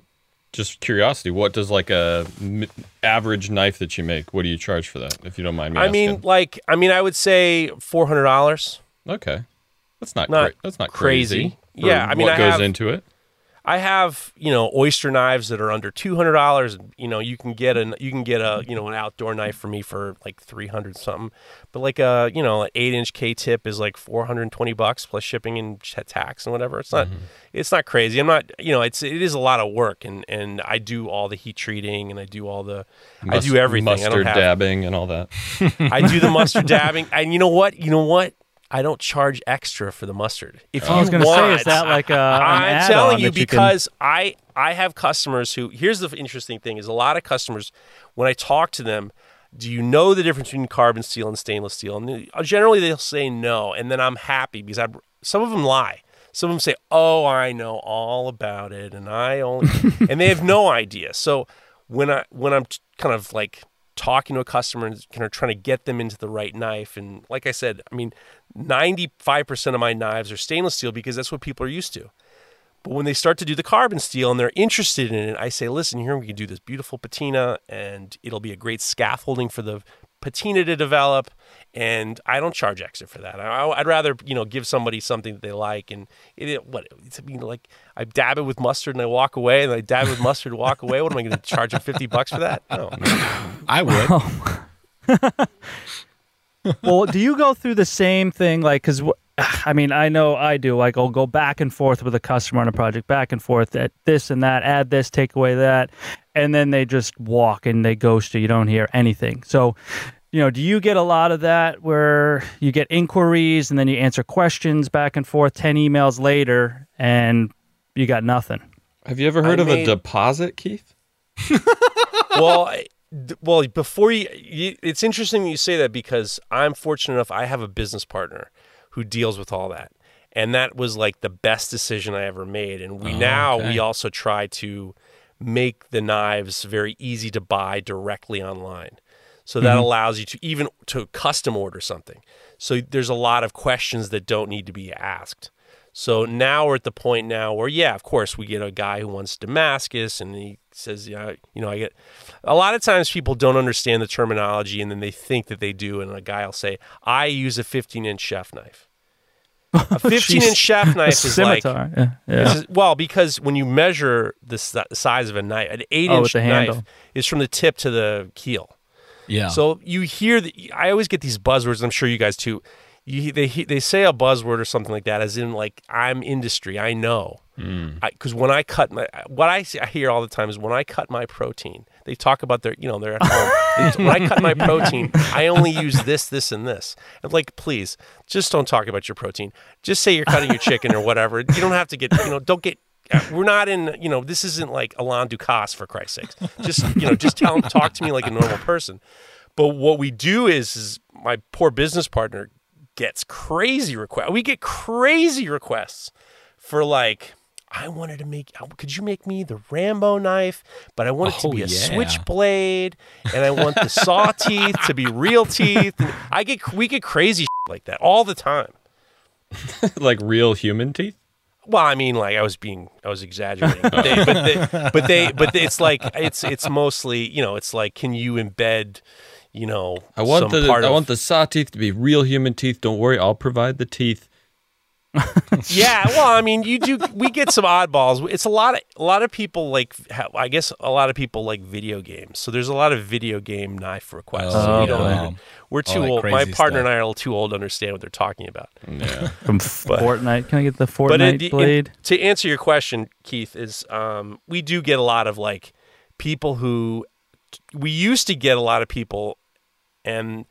just curiosity, what does like a m- average knife that you make, what do you charge for that if you don't mind me asking? I mean, like I mean, I would say four hundred dollars. Okay. That's not, Not cra- that's not crazy. crazy. Yeah, I mean, what I goes have- into it? I have you know oyster knives that are under two hundred dollars. You know you can get an you can get a you know an outdoor knife for me for like three hundred something. But like a you know an eight inch K tip is like four hundred and twenty bucks plus shipping and tax and whatever. It's not mm-hmm. it's not crazy. I'm not you know it's it is a lot of work and and I do all the heat treating and I do all the I do everything. Mustard dabbing and all that. I do the mustard dabbing and you know what you know what. I don't charge extra for the mustard. If I you was going to say, is that like a? I'm telling you can- because I I have customers who here's the interesting thing is a lot of customers when I talk to them, do you know the difference between carbon steel and stainless steel? And uh, generally they'll say no, and then I'm happy because I some of them lie. Some of them say, "Oh, I know all about it," and I only and they have no idea. So when I when I'm kind of like talking to a customer and kind of trying to get them into the right knife, and like I said, I mean, 95% of my knives are stainless steel because that's what people are used to. But when they start to do the carbon steel and they're interested in it, I say, listen, here we can do this beautiful patina and it'll be a great scaffolding for the patina to develop, and I don't charge extra for that. I, would rather you know give somebody something that they like, and it, what it's, I mean, like I dab it with mustard and I walk away, and I dab it with mustard and walk away. What am I going to charge them fifty bucks for that? No, I would. well, do you go through the same thing? Like, because I mean, I know I do. Like, I'll go back and forth with a customer on a project, back and forth at this and that, add this, take away that, and then they just walk and they ghost you. You don't hear anything. So, you know, do you get a lot of that where you get inquiries and then you answer questions back and forth 10 emails later and you got nothing? Have you ever heard I of made- a deposit, Keith? well, I- d- well, before you, you, it's interesting that you say that because I'm fortunate enough. I have a business partner who deals with all that, and that was like the best decision I ever made. And we Oh, now okay. we also try to make the knives very easy to buy directly online. So that mm-hmm. allows you to even to custom order something. So there's a lot of questions that don't need to be asked. So now we're at the point now where, yeah, of course, we get a guy who wants Damascus, and he says, yeah, you know, I get. A lot of times people don't understand the terminology, and then they think that they do, and a guy will say, I use a 15 inch chef knife. A 15 inch chef knife is like scimitar. yeah. yeah. is- well, because when you measure the si- size of a knife, an eight Oh, inch with the knife handle. is from the tip to the keel. Yeah. So you hear the, I always get these buzzwords. I'm sure you guys too. You, they they say a buzzword or something like that, as in like I'm industry. I know hmm. because when I cut my what I, see, I hear all the time is when I cut my protein. They talk about their you know they're at home. They- when I cut my protein, I only use this, this, and this. I'm like, please, just don't talk about your protein. Just say you're cutting your chicken or whatever. You don't have to get you know don't get. Uh, We're not in, you know, this isn't like Alain Ducasse for Christ's sakes. Just, you know, just tell him, talk to me like a normal person. But what we do is, is my poor business partner gets crazy requests. We get crazy requests for like, I wanted to make. Could you make me the Rambo knife? But I want it to Oh, be a yeah. switchblade, and I want the saw teeth to be real teeth. And I get we get crazy like that all the time. like real human teeth? Well, I mean, like I was being, I was exaggerating, but they, but they, but, they, but it's like it's it's mostly, you know, it's like, can you embed, you know, I want the I of, want the saw teeth to be real human teeth. Don't worry, I'll provide the teeth. yeah. Well, I mean, you do. We get some oddballs. It's a lot of a lot of people like. I guess a lot of people like video games. So there's a lot of video game knife requests. so Oh, we don't. wow. under- We're too old. My partner stuff. and I are a little too old to understand what they're talking about. Yeah. From Fortnite. Can I get the But Fortnite it- blade? it- to answer your question, Keith, is um, we do get a lot of like people who we used to get a lot of people, and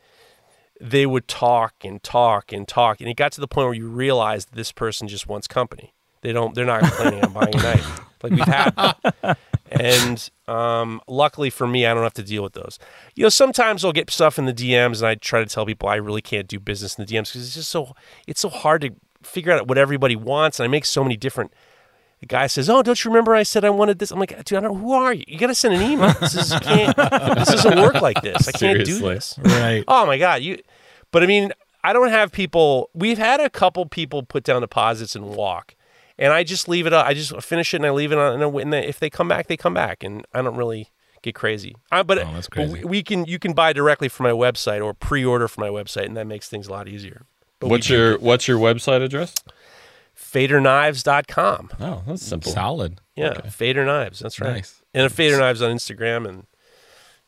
they would talk and talk and talk, and it got to the point where you realized this person just wants company. They don't. They're not planning on buying a knife. Like we've had. And um, luckily for me, I don't have to deal with those. You know, sometimes I'll get stuff in the DMs, and I try to tell people I really can't do business in the DMs because it's just so it's so hard to figure out what everybody wants, and I make so many different. The guy says, "Oh, don't you remember I said I wanted this?" I'm like, "Dude, I don't. Know who are you? You got to send an email. This is can't. this doesn't work like this. I can't do Seriously. this." right. Oh my god, you. But I mean, I don't have people. We've had a couple people put down deposits and walk, and I just leave it up. I just finish it and I leave it on. And then if they come back, they come back, and I don't really get crazy. I, but, Oh, that's crazy. we, we can you can buy directly from my website or pre-order from my website, and that makes things a lot easier. But What's your What's your website address? faderknives.com? Oh, that's simple. Solid. Yeah, Fader Knives. That's right. Nice. And a Fader Knives on Instagram, and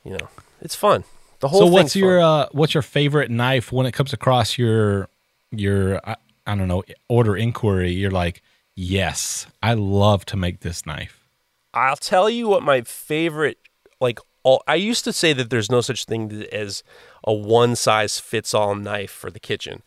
you know, it's fun. The whole So thing's what's fun. your uh, what's your favorite knife when it comes across your your I, I don't know order inquiry? You're like, yes, I love to make this knife. I'll tell you what my favorite like all I used to say that there's no such thing as a one size fits all knife for the kitchen.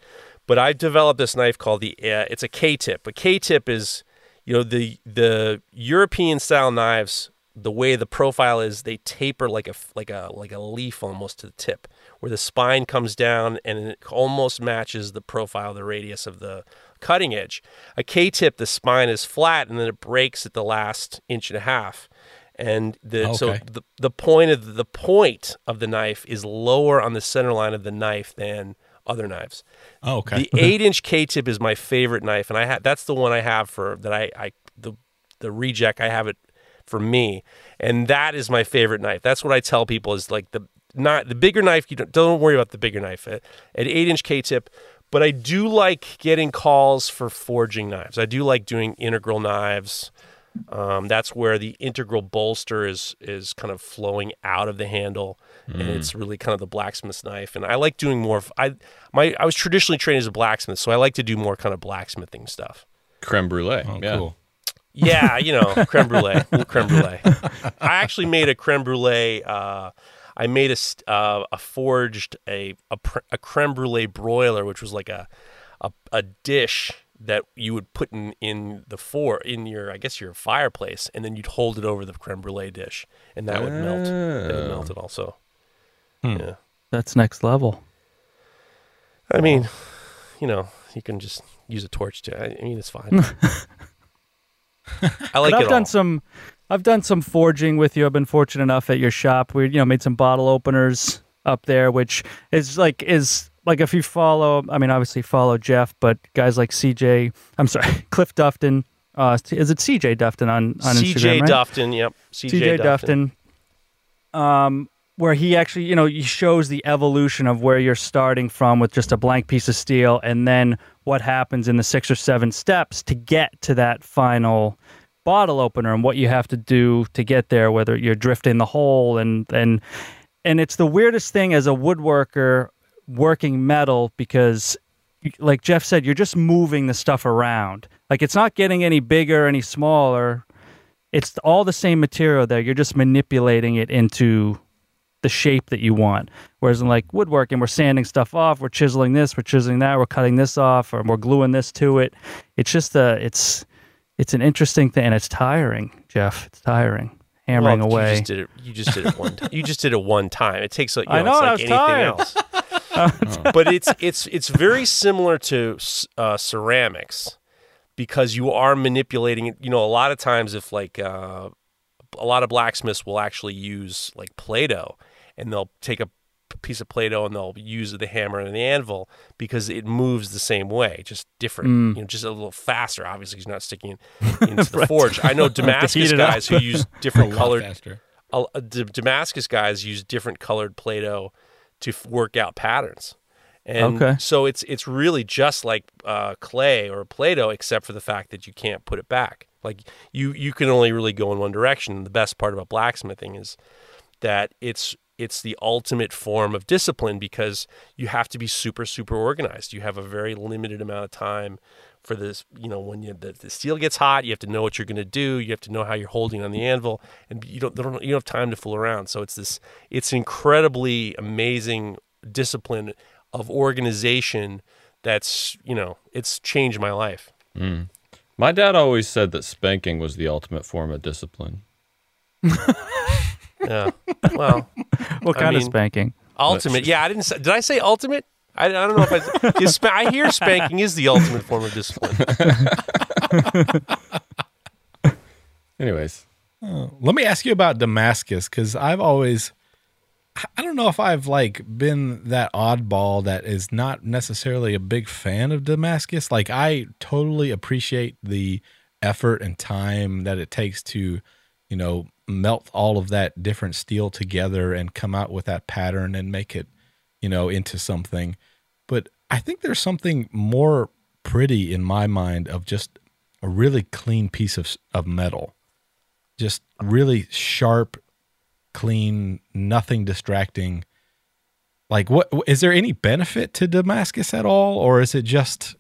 But I've developed this knife called the uh, it's a K-tip. A K-tip is you know the the European style knives the way the profile is they taper like a like a like a leaf almost to the tip where the spine comes down and it almost matches the profile the radius of the cutting edge a k-tip the spine is flat and then it breaks at the last inch and a half and the so the, the point of the point of the knife is lower on the center line of the knife than other knives Oh, okay. the eight inch K tip is my favorite knife, and I ha- that's the one I have for that I, I the the reject I have it for me, and that is my favorite knife. That's what I tell people is like the not the bigger knife. You don't, don't worry about the bigger knife at, at eight inch K tip. But I do like getting calls for forging knives. I do like doing integral knives. Um, that's where the integral bolster is is kind of flowing out of the handle, and it's really kind of the blacksmith's knife. And I like doing more. Of, I my I was traditionally trained as a blacksmith, so I like to do more kind of blacksmithing stuff. Creme brulee. Oh, yeah. cool. Yeah, you know, creme brulee, creme brulee. I actually made a creme brulee. Uh, I made a uh, a forged a, a a creme brulee broiler, which was like a a, a dish that you would put in in the for in your I guess your fireplace, and then you'd hold it over the creme brulee dish, and that would melt. It would Oh. melt it also. Hmm. Yeah, That's next level. I mean, you know, you can just use a torch to. I I mean, it's fine. I like But I've it done all. some I've done some forging with you. I've been fortunate enough at your shop. We you know made some bottle openers up there, which is like is like if you follow I mean obviously follow Jeff, but guys like CJ I'm sorry, Cliff Dufton. Uh, is it CJ Dufton on, on CJ Instagram? right? Dufton, yep. CJ, CJ Dufton. Dufton. Um, where he actually, you know, he shows the evolution of where you're starting from with just a blank piece of steel, and then what happens in the six or seven steps to get to that final bottle opener, and what you have to do to get there, whether you're drifting the hole, and and and it's the weirdest thing as a woodworker working metal because like Jeff said, you're just moving the stuff around. Like it's not getting any bigger, any smaller. It's all the same material there. You're just manipulating it into the shape that you want. Whereas in like woodworking, we're sanding stuff off, we're chiseling this, we're chiseling that, we're cutting this off, or we're gluing this to it. It's just a, it's, it's an interesting thing, and it's tiring, Jeff. It's tiring, hammering Well, away. You just did it. You just did it one. time. You just did it one time. It takes. A, you I know, know, it's I like was anything else. but it's it's it's very similar to uh, ceramics because you are manipulating it. You know, a lot of times if like uh, a lot of blacksmiths will actually use like Play-Doh, and they'll take a piece of Play-Doh and they'll use the hammer and the anvil because it moves the same way, just different. Mm. You know, just a little faster. Obviously, he's not sticking it into the forge. I know Damascus it guys who use different lot colored faster. a- a- D- Damascus guys use different colored Play-Doh to f- work out patterns. And Okay. so it's it's really just like uh, clay or Play-Doh, except for the fact that you can't put it back. Like you you can only really go in one direction. The best part about blacksmithing is that it's it's the ultimate form of discipline because you have to be super super organized. You have a very limited amount of time for this. You know, when you, the, the steel gets hot, you have to know what you're going to do. You have to know how you're holding on the anvil, and you don't, don't you don't have time to fool around. So it's this it's incredibly amazing discipline of organization that's you know it's changed my life. Mm. My dad always said that spanking was the ultimate form of discipline. Yeah. Well, what I kind of spanking? ultimate. Yeah, I didn't. Say, did I say ultimate? I, I don't know if I. is spa- I hear spanking is the ultimate form of discipline. Anyways, oh, Let me ask you about Damascus because I've always, I don't know if I've like been that oddball that is not necessarily a big fan of Damascus. Like I totally appreciate the effort and time that it takes to, you know, melt all of that different steel together and come out with that pattern and make it, you know, into something. But I think there's something more pretty in my mind of just a really clean piece of of metal just really sharp, clean, nothing distracting. Like, what is there any benefit to Damascus at all, or is it just,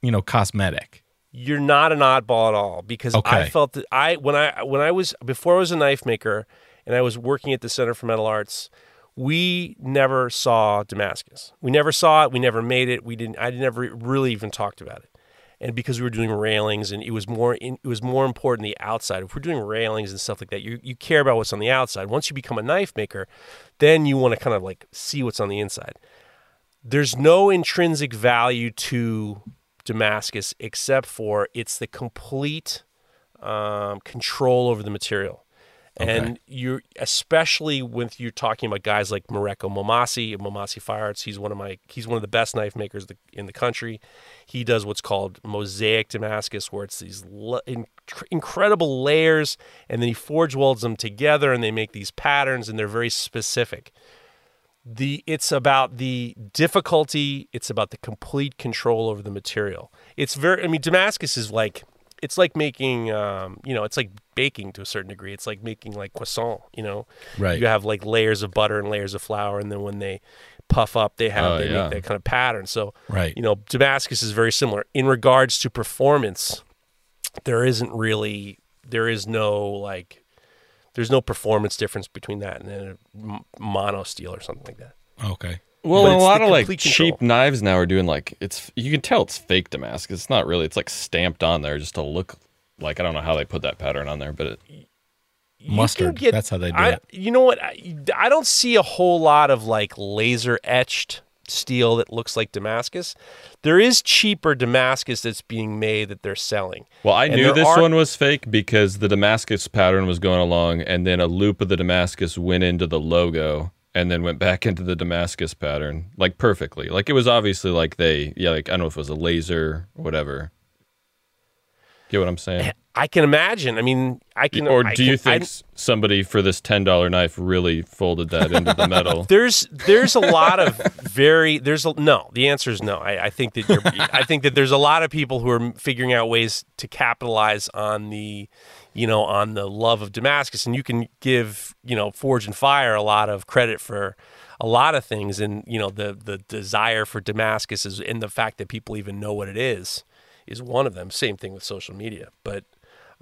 you know, cosmetic? You're not an oddball at all because I felt that I when I when I was before I was a knife maker and I was working at the Center for Metal Arts, we never saw Damascus. We never saw it. We never made it. We didn't. I never really even talked about it. And because we were doing railings, and it was more in, it was more important the outside. If we're doing railings and stuff like that, you you care about what's on the outside. Once you become a knife maker, then you want to kind of like see what's on the inside. There's no intrinsic value to Damascus except for it's the complete um, control over the material. And you're especially when you're talking about guys like Mareko Maumasi of Maumasi Fire Arts. He's one of my he's one of the best knife makers in the country. He does what's called mosaic Damascus, where it's these le- in- incredible layers, and then he forge welds them together, and they make these patterns, and they're very specific. The it's about the difficulty it's about the complete control over the material it's very i mean damascus is like it's like making um, you know it's like baking to a certain degree it's like making like croissant you know Right. you have like layers of butter and layers of flour and then when they puff up they have Oh, they yeah. make that kind of pattern so Right. you know damascus is very similar in regards to performance there isn't really there is no like there's no performance difference between that and then a m- mono steel or something like that Okay. Well, a lot of like complete cheap knives now are doing like it's you can tell it's fake Damascus. It's not really. It's like stamped on there just to look like I don't know how they put that pattern on there, but it, Mustard. get- That's how they do I, it. You know what? I, I don't see a whole lot of like laser etched steel that looks like Damascus. There is cheaper Damascus that's being made that they're selling. well, I And knew this are- one was fake because the Damascus pattern was going along, and then a loop of the Damascus went into the logo, and then went back into the Damascus pattern like perfectly. Like it was obviously like they yeah like I don't know if it was a laser or whatever. Get what I'm saying? I can imagine. I mean, I can. or I do you can- I- think s somebody for this ten dollar knife really folded that into the metal? there's there's a lot of very there's a no the answer is no I, I think that you're I think that there's a lot of people who are figuring out ways to capitalize on the you know on the love of Damascus and you can give you know Forged in Fire a lot of credit for a lot of things and you know the the desire for Damascus is in the fact that people even know what it is is one of them same thing with social media but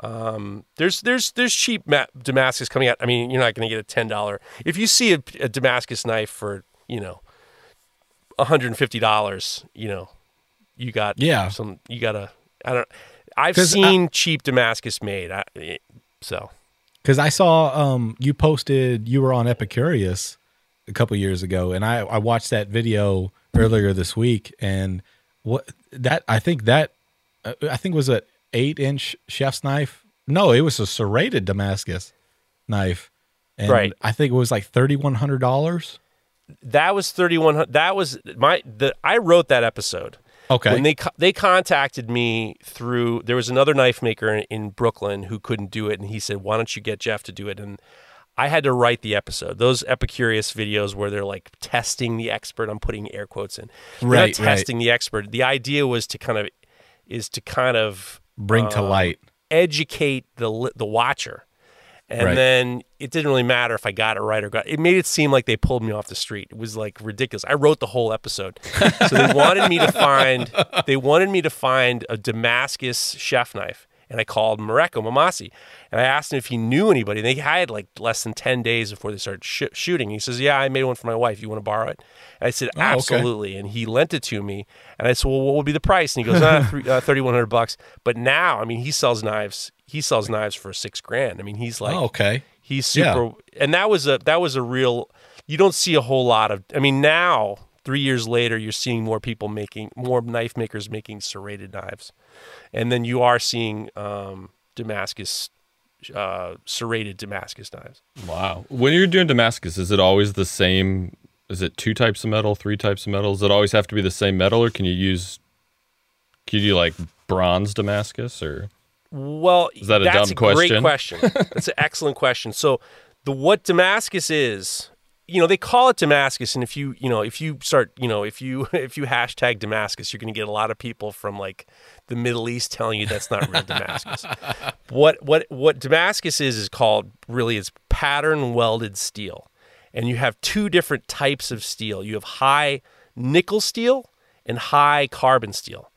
um, there's there's there's cheap ma- Damascus coming out. I mean, you're not going to get a ten dollar if you see a, a Damascus knife for you know, hundred and fifty dollars. You know, you got Yeah. some. You got a. I don't. I've 'Cause I- seen cheap Damascus made. I, so Because I saw um you posted you were on Epicurious a couple years ago, and I I watched that video earlier this week, and what that I think that Uh, I think was a eight inch chef's knife. No, it was a serrated Damascus knife, and Right. I think it was like thirty one hundred dollars. that was thirty one. That was my. The I wrote that episode. Okay, When they they contacted me through there was another knife maker in, in Brooklyn who couldn't do it, and he said, "Why don't you get Jeff to do it?" And I had to write the episode. Those Epicurious videos where they're like testing the expert. I'm putting air quotes in. They're not Right, right. testing the expert. The idea was to kind of is to kind of bring to um, light. educate the the watcher. And Right. then it didn't really matter if I got it right or got it made it seem like they pulled me off the street. It was like ridiculous. I wrote the whole episode. so they wanted me to find they wanted me to find a Damascus chef knife. And I called Mareko Maumasi and I asked him if he knew anybody. And They had like less than 10 days before they started sh- shooting. He says, Yeah, I made one for my wife. You want to borrow it? And I said, okay. Absolutely. And he lent it to me. And I said, Well, what would be the price? And he goes, ah, three, uh, 3100 bucks. But now, I mean, he sells knives. He sells knives for six grand. I mean, he's like, oh, okay, He's Yeah. super, and that was a that was a real. You don't see a whole lot of. I mean, now three years later, you're seeing more people making more knife makers making serrated knives, and then you are seeing um, Damascus uh, serrated Damascus knives. Wow. When you're doing Damascus, is it always the same? Is it two types of metal, three types of metal? Does it always have to be the same metal, or can you use? Can you do like bronze Damascus, or Well, Is that a that's dumb a great question? question. That's an excellent question. So, the what Damascus is, you know, they call it Damascus, and if you, you know, if you start, you know, if you if you hashtag Damascus, you're going to get a lot of people from like the Middle East telling you that's not real Damascus. what what what Damascus is is called really is pattern welded steel, and you have two different types of steel. You have high nickel steel and high carbon steel.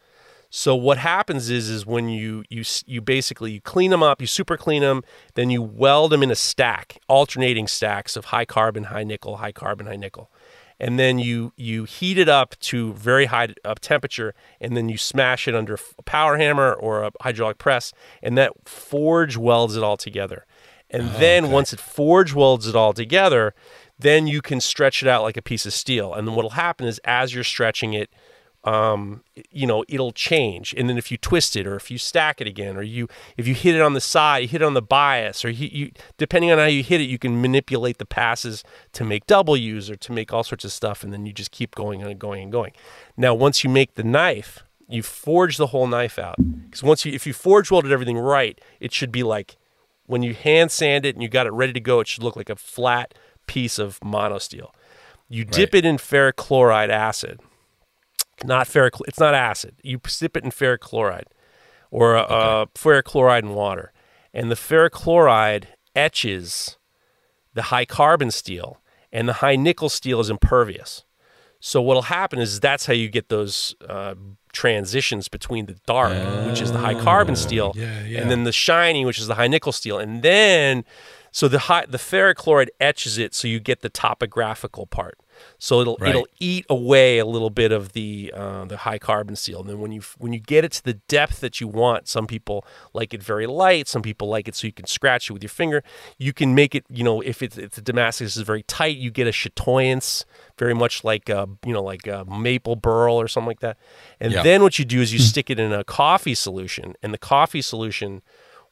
So what happens is is when you you you basically you clean them up, you super clean them, then you weld them in a stack, alternating stacks of high carbon, high nickel, high carbon, high nickel. And then you you heat it up to very high up temperature and then you smash it under a power hammer or a hydraulic press and that forge welds it all together. And ah, then once it forge welds it all together, then you can stretch it out like a piece of steel. And then what'll happen is as you're stretching it, um, you know, it'll change. And then if you twist it or if you stack it again or you if you hit it on the side, you hit it on the bias or you, you depending on how you hit it, you can manipulate the passes to make W's or to make all sorts of stuff and then you just keep going and going and going. Now, once you make the knife, you forge the whole knife out. Because once you if you forge welded everything right, it should be like when you hand sand it and you got it ready to go, it should look like a flat piece of mono steel. You dip it in ferric chloride acid. Not ferric. It's not acid. You sip it in ferric chloride, or uh, ferric chloride and water, and the ferric chloride etches the high carbon steel, and the high nickel steel is impervious. So what'll happen is that's how you get those uh, transitions between the dark, which is the high carbon steel, yeah, yeah. and then the shiny, which is the high nickel steel, and then so the high the ferric chloride etches it, so you get the topographical part. So it'll Right. it'll eat away a little bit of the uh, the high carbon steel, and then when you when you get it to the depth that you want, some people like it very light, some people like it so you can scratch it with your finger. You can make it, you know, if it's if the Damascus is very tight, you get a chatoyance, very much like uh, you know like a maple burl or something like that. And Yeah. then what you do is you stick it in a coffee solution, and the coffee solution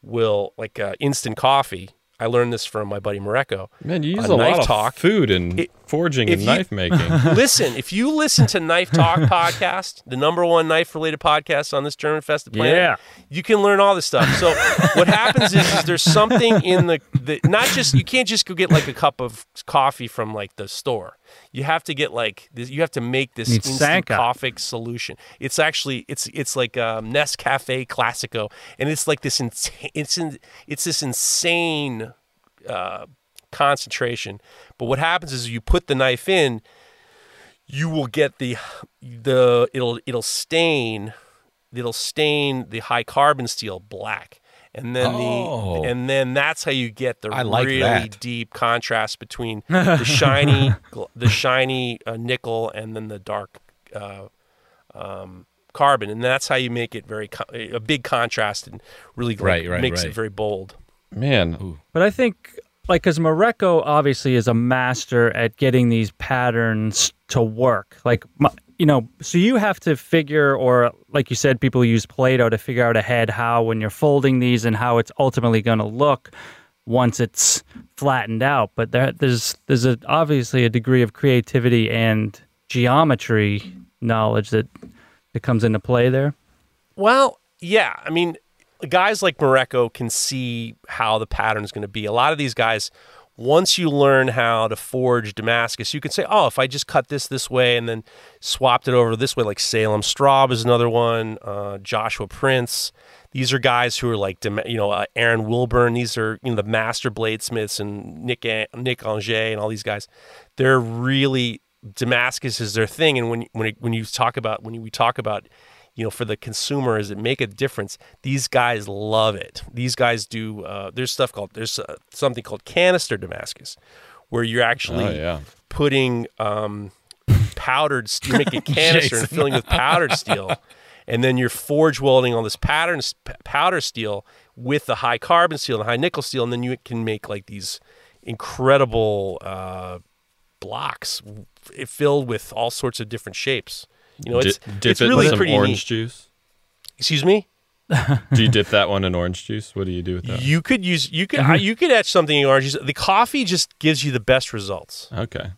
will like uh, instant coffee. I learned this from my buddy Mareko. Man, you use a lot of talk. food and It- forging and you- knife making. listen, if you listen to Knife Talk podcast, the number one knife related podcast on this German Fest planet, Yeah. you can learn all this stuff. So what happens is, is there's something in the, the not just you can't just go get like a cup of coffee from like the store. You have to get like this, you have to make this instant coffee solution. It's actually it's it's like um, Nescafe Classico, and it's like this ins- it's in, it's this insane uh, concentration. But what happens is you put the knife in, you will get the the it'll it'll stain it'll stain the high carbon steel black. And then Oh. the and then that's how you get the I like really that. deep contrast between the shiny the shiny uh, nickel and then the dark uh, um, carbon, and that's how you make it very co- a big contrast and really like, Right, right, makes right. it very bold. Man, But I think, like, because Mareko obviously is a master at getting these patterns to work. Like, m- you know, so you have to figure, or like you said, people use Play-Doh to figure out ahead how when you're folding these and how it's ultimately going to look once it's flattened out. But there, there's there's a, obviously a degree of creativity and geometry knowledge that that comes into play there. Well, yeah. I mean, guys like Mareko can see how the pattern is going to be. A lot of these guys, once you learn how to forge Damascus, you can say, oh, if I just cut this this way and then swapped it over this way, like Salem Straub is another one, uh, Joshua Prince. These are guys who are like, you know, uh, Aaron Wilburn. These are, you know, the master bladesmiths and Nick, Nick Anger and all these guys. They're really, Damascus is their thing. And when, when, it, when you talk about, when we talk about, you know, for the consumer, does it make a difference? These guys love it. These guys do. Uh, there's stuff called there's uh, something called canister Damascus, where you're actually oh yeah. putting um, powdered. You're making a canister and filling with powdered steel, and then you're forge welding all this pattern powder steel with the high carbon steel and high nickel steel, and then you can make like these incredible uh, blocks filled with all sorts of different shapes. You know, it's Di- dip it's it really in some pretty orange neat. juice. Excuse me. Do you dip that one in orange juice? What do you do with that? You could use you could you could etch something in orange juice. The coffee just gives you the best results. Okay.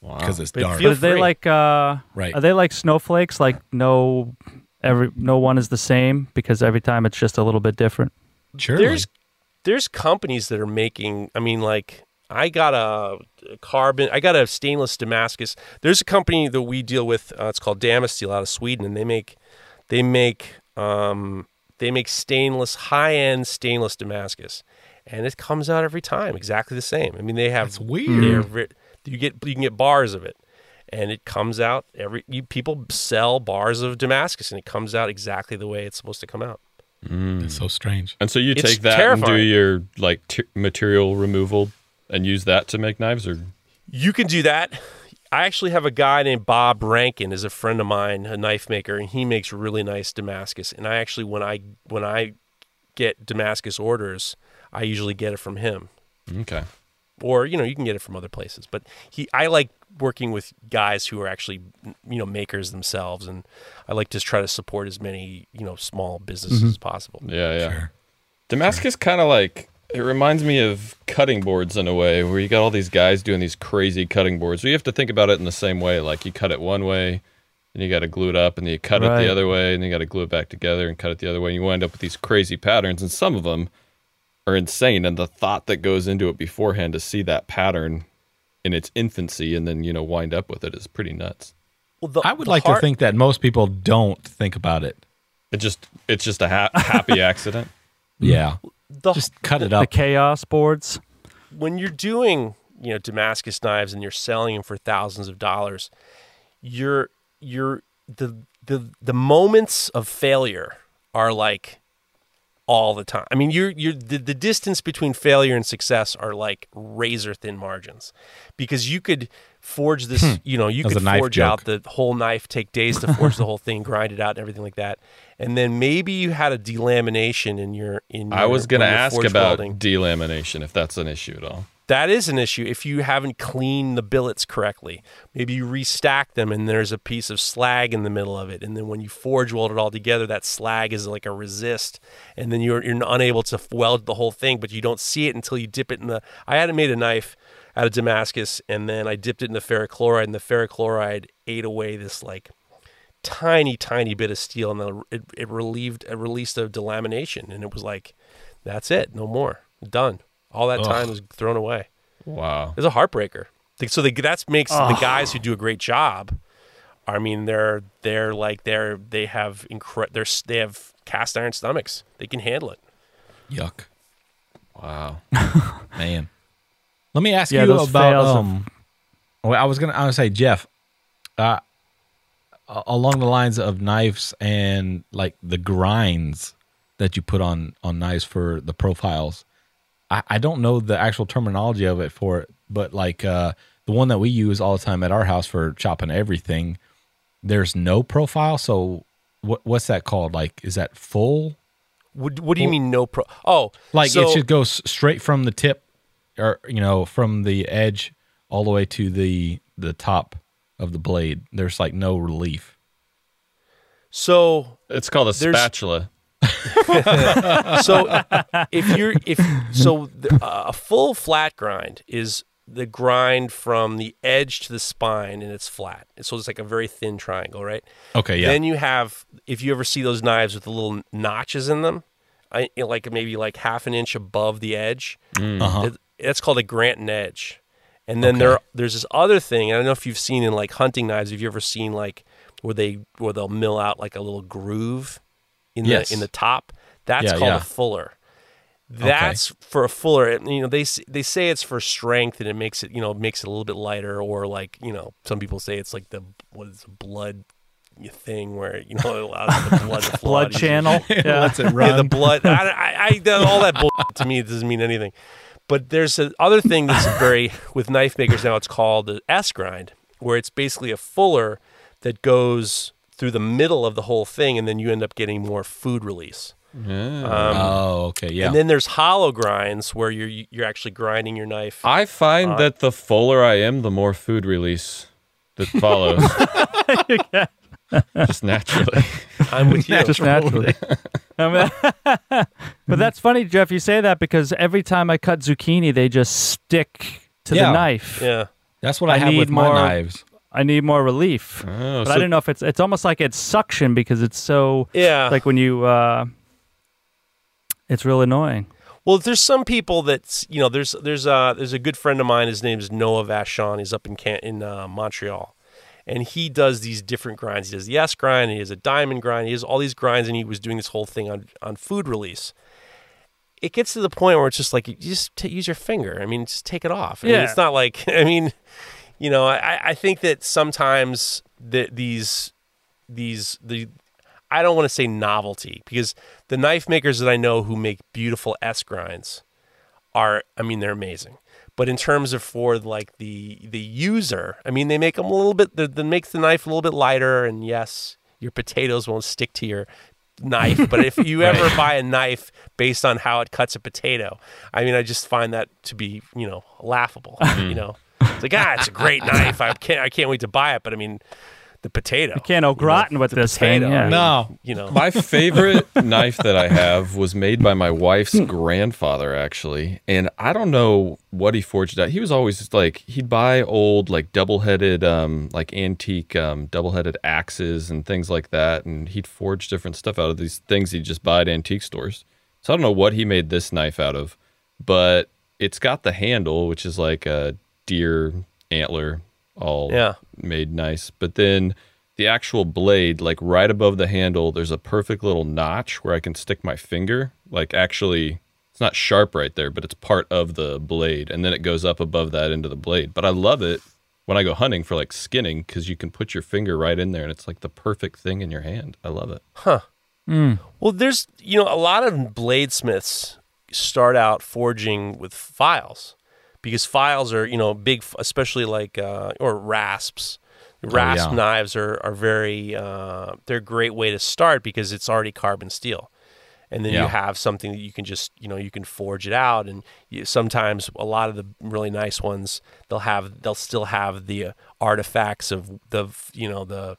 Wow. because it's dark. But are they like uh Right. are they like snowflakes? Like no every no one is the same because every time it's just a little bit different. Surely. There's there's companies that are making. I mean, like I got a carbon. I got a stainless Damascus. There's a company that we deal with. Uh, it's called Damasteel out of Sweden, and they make they make um, they make stainless high end stainless Damascus, and it comes out every time exactly the same. I mean, they have That's weird. you get you can get bars of it, and it comes out every. You, people sell bars of Damascus, and it comes out exactly the way it's supposed to come out. It's so strange. And so you It's take that and do your like t- material removal and use that to make knives, or You can do that. I actually have a guy named Bob Rankin is a friend of mine, a knife maker, and he makes really nice Damascus. And I actually when I when I get Damascus orders, I usually get it from him. okay. Or, you know, you can get it from other places. But he I like working with guys who are actually you know, makers themselves and I like to try to support as many, you know, small businesses mm-hmm. as possible. Yeah, yeah. Sure. Damascus kind of like it reminds me of cutting boards in a way where you got all these guys doing these crazy cutting boards. So you have to think about it in the same way. Like you cut it one way, and you got to glue it up, and then you cut it the other way, and you got to glue it back together and cut it the other way. And you wind up with these crazy patterns, and some of them are insane. And the thought that goes into it beforehand to see that pattern in its infancy and then you know wind up with it is pretty nuts. Well, the, I would the like hard- to think that most people don't think about it. It just it's just a ha- happy accident. Yeah. The, Just cut it The up. chaos boards. when you're doing you know Damascus knives and you're selling them for thousands of dollars, you're you're the the the moments of failure are like all the time. I mean, you're you're the, the distance between failure and success are like razor thin margins, because you could forge this. Hmm. You know, you could forge out the whole knife, take days to forge the whole thing, grind it out, and everything like that. And then maybe you had a delamination in your in. Your, I was going to ask about welding. delamination if that's an issue at all. That is an issue if you haven't cleaned the billets correctly. Maybe you restack them and there's a piece of slag in the middle of it. And then when you forge weld it all together, that slag is like a resist. And then you're, you're unable to weld the whole thing, but you don't see it until you dip it in the. I had made a knife out of Damascus and then I dipped it in the ferrochloride, and the ferrochloride ate away this like tiny, tiny bit of steel. And then it, it relieved, it released a delamination. And it was like, that's it, no more. Done. All that time was thrown away. Wow. It's a heartbreaker. So the, that makes the guys who do a great job. I mean, they're they're like they're they have incre- they're they have cast iron stomachs. They can handle it. Yuck. Wow. Man. Let me ask Yeah, you about fails of- um well, I was gonna I was gonna say, Jeff, uh a- along the lines of knives and like the grinds that you put on on knives for the profiles. I, I don't know the actual terminology of it for it, but like uh the one that we use all the time at our house for chopping everything, there's no profile. So what what's that called? Like is that full? What, what do you mean no pro? Oh, Like so, it should go straight from the tip, or you know, from the edge all the way to the the top of the blade. There's like no relief. so It's called a spatula. so if you're if so the, a full flat grind is the grind from the edge to the spine and it's flat. So it's like a very thin triangle, right? Okay, yeah, Then you have, if you ever see those knives with the little notches in them, I, like maybe like half an inch above the edge, uh-huh. it- that's called a Granton edge. And then there, there's this other thing. I don't know if you've seen in like hunting knives. Have you ever seen like where they where they'll mill out like a little groove in Yes. the in the top? That's Yeah, called yeah. a fuller. That's for a fuller. and, You know, they they say it's for strength and it makes it you know makes it a little bit lighter. Or like you know, some people say it's like the what is it, blood thing where you know it allows the blood to flow Blood out channel. yeah. Lets it Yeah, the blood. I, I, I all that bull to me it doesn't mean anything. But there's a other thing that's very with knife makers now. It's called the S grind, where it's basically a fuller that goes through the middle of the whole thing, and then you end up getting more food release. Yeah. Um, oh, okay, yeah. And then there's hollow grinds where you're you're actually grinding your knife. I find Uh, that the fuller I am, the more food release that follows. Just naturally. I'm with you. just naturally. I mean, but that's funny, Jeff. You say that because every time I cut zucchini, they just stick to Yeah. the knife. Yeah. That's what I, I have need with my more- knives. I need more relief. Oh, but I don't know if it's it's almost like it's suction because it's so Yeah. like when you uh it's real annoying. Well, there's some people that's you know there's there's uh there's a good friend of mine. His name is Noah Vachon. He's up in Can- in uh, Montreal, and he does these different grinds. He does the S grind. He has a diamond grind. He has all these grinds, and he was doing this whole thing on on food release. It gets to the point where it's just like you just t- use your finger. I mean, just take it off. I mean, Yeah. it's not like I mean, you know, I I think that sometimes the, these these the I don't want to say novelty because the knife makers that I know who make beautiful S grinds are I mean they're amazing. But in terms of for like the the user, I mean they make them a little bit that makes the knife a little bit lighter and yes, your potatoes won't stick to your knife, but if you ever buy a knife based on how it cuts a potato, I mean I just find that to be, you know, laughable, you know. It's like, ah, it's a great knife. I can't I can't wait to buy it, but I mean the potato. You can't au gratin with the this potato, thing. Yeah. No. you know. My favorite knife that I have was made by my wife's grandfather, actually. And I don't know what he forged out. He was always just like, he'd buy old, like double headed, um, like antique, um, double headed axes and things like that. And he'd forge different stuff out of these things he'd just buy at antique stores. So I don't know what he made this knife out of, but it's got the handle, which is like a deer antler all Yeah. made nice. But then the actual blade, like right above the handle, there's a perfect little notch where I can stick my finger. Like actually, it's not sharp right there, but it's part of the blade, and then it goes up above that into the blade. But I love it when I go hunting for like skinning because you can put your finger right in there, and it's like the perfect thing in your hand. I love it. Huh. Hmm. Well, there's you know a lot of bladesmiths start out forging with files because files are you know big, especially like uh, or rasps. Rasp yeah. knives are are very uh, they're a great way to start because it's already carbon steel, and then you have something that you can just you know you can forge it out, and you, sometimes a lot of the really nice ones they'll have they'll still have the uh, artifacts of the you know the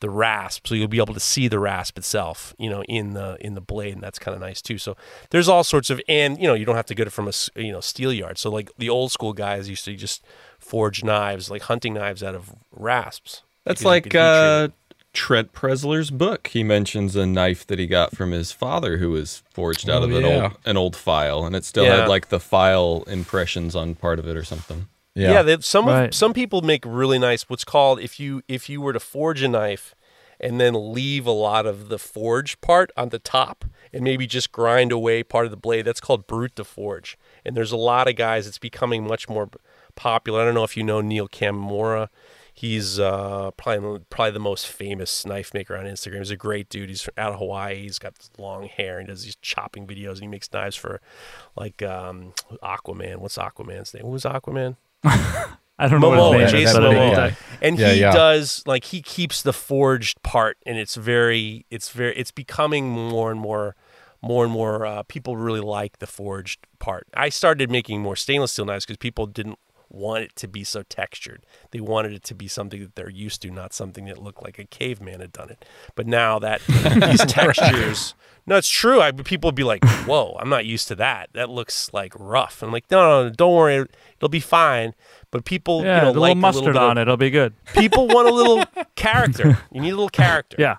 the rasp so you'll be able to see the rasp itself you know in the in the blade and that's kind of nice too so there's all sorts of and you know you don't have to get it from a you know steel yard so like the old school guys used to just forge knives like hunting knives out of rasps That's like could heat treat uh, Trent Preszler's book. He mentions a knife that he got from his father, who was forged out Oh, of an yeah. old an old file, and it still Yeah. had like the file impressions on part of it or something. Yeah, Yeah. they, some of, some people make really nice what's called if you if you were to forge a knife and then leave a lot of the forge part on the top and maybe just grind away part of the blade. That's called brut de forge. And there's a lot of guys. It's becoming much more popular. I don't know if you know Neil Kamimura. He's uh, probably probably the most famous knife maker on Instagram. He's a great dude. He's out of Hawaii. He's got long hair and does these chopping videos. And he makes knives for like um, Aquaman. What's Aquaman's name? Who was Aquaman? I don't know Momoa, what his name Jason Momoa. it- and Yeah, he yeah. does like he keeps the forged part and it's very it's very it's becoming more and more more and more uh, people really like the forged part i started making more stainless steel knives because people didn't want it to be so textured they wanted it to be something that they're used to not something that looked like a caveman had done it but now that these textures no it's true I, people would be like whoa i'm not used to that that looks like rough i'm like no no, no don't worry it'll be fine but people Yeah, you know the like little a little mustard of- on it. It'll be good. people want a little character. You need a little character. Yeah,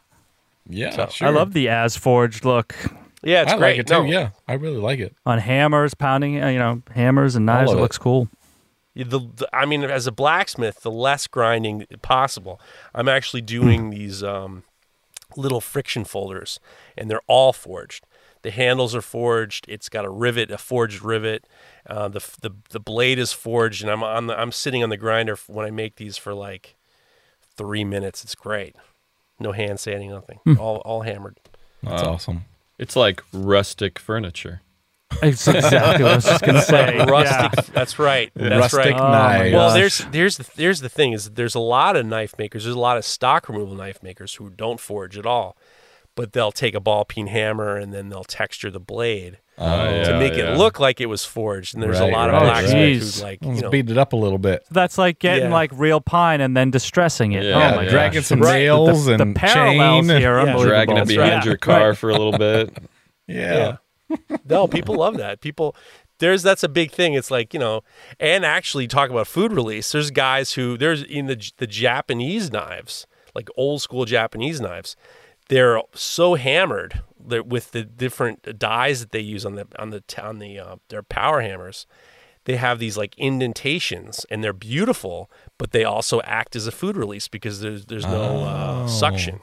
Yeah, So, sure. I love the as forged look yeah, it's I great. like it too. No, Yeah, I really like it. on hammers, pounding. You know, hammers and knives. It it. looks cool. The, the, I mean, as a blacksmith, the less grinding possible. I'm actually doing these um, little friction folders, and they're all forged. The handles are forged. It's got a rivet, a forged rivet. Uh, the, the the blade is forged, and I'm on the I'm sitting on the grinder when I make these for like three minutes. It's great. No hand sanding, nothing. All all hammered. That's awesome. It's like rustic furniture. It's exactly what I was just gonna say. Rustic. Yeah. That's right. That's Rustic right. Oh knives. Well, there's there's the there's the thing is there's a lot of knife makers. There's a lot of stock removal knife makers who don't forge at all, but they'll take a ball peen hammer and then they'll texture the blade oh, yeah. to make yeah. it look like it was forged. And there's Right, a lot right, of right. blacksmiths Jeez. who like you know beat it up a little bit. That's like getting Yeah. like real pine and then distressing it. Yeah, oh Yeah, my dragging some Right. nails the, and the parallels chain. here, are Yeah. Dragging it behind right. your car for a little bit. Yeah. No, people love that. People there's that's a big thing. It's like, you know, and actually talk about food release. There's guys who there's in the the Japanese knives, like old school Japanese knives, they're so hammered that with the different dyes that they use on the on the on the uh, their power hammers. They have these like indentations and they're beautiful, but they also act as a food release because there's there's no uh, Oh. suction.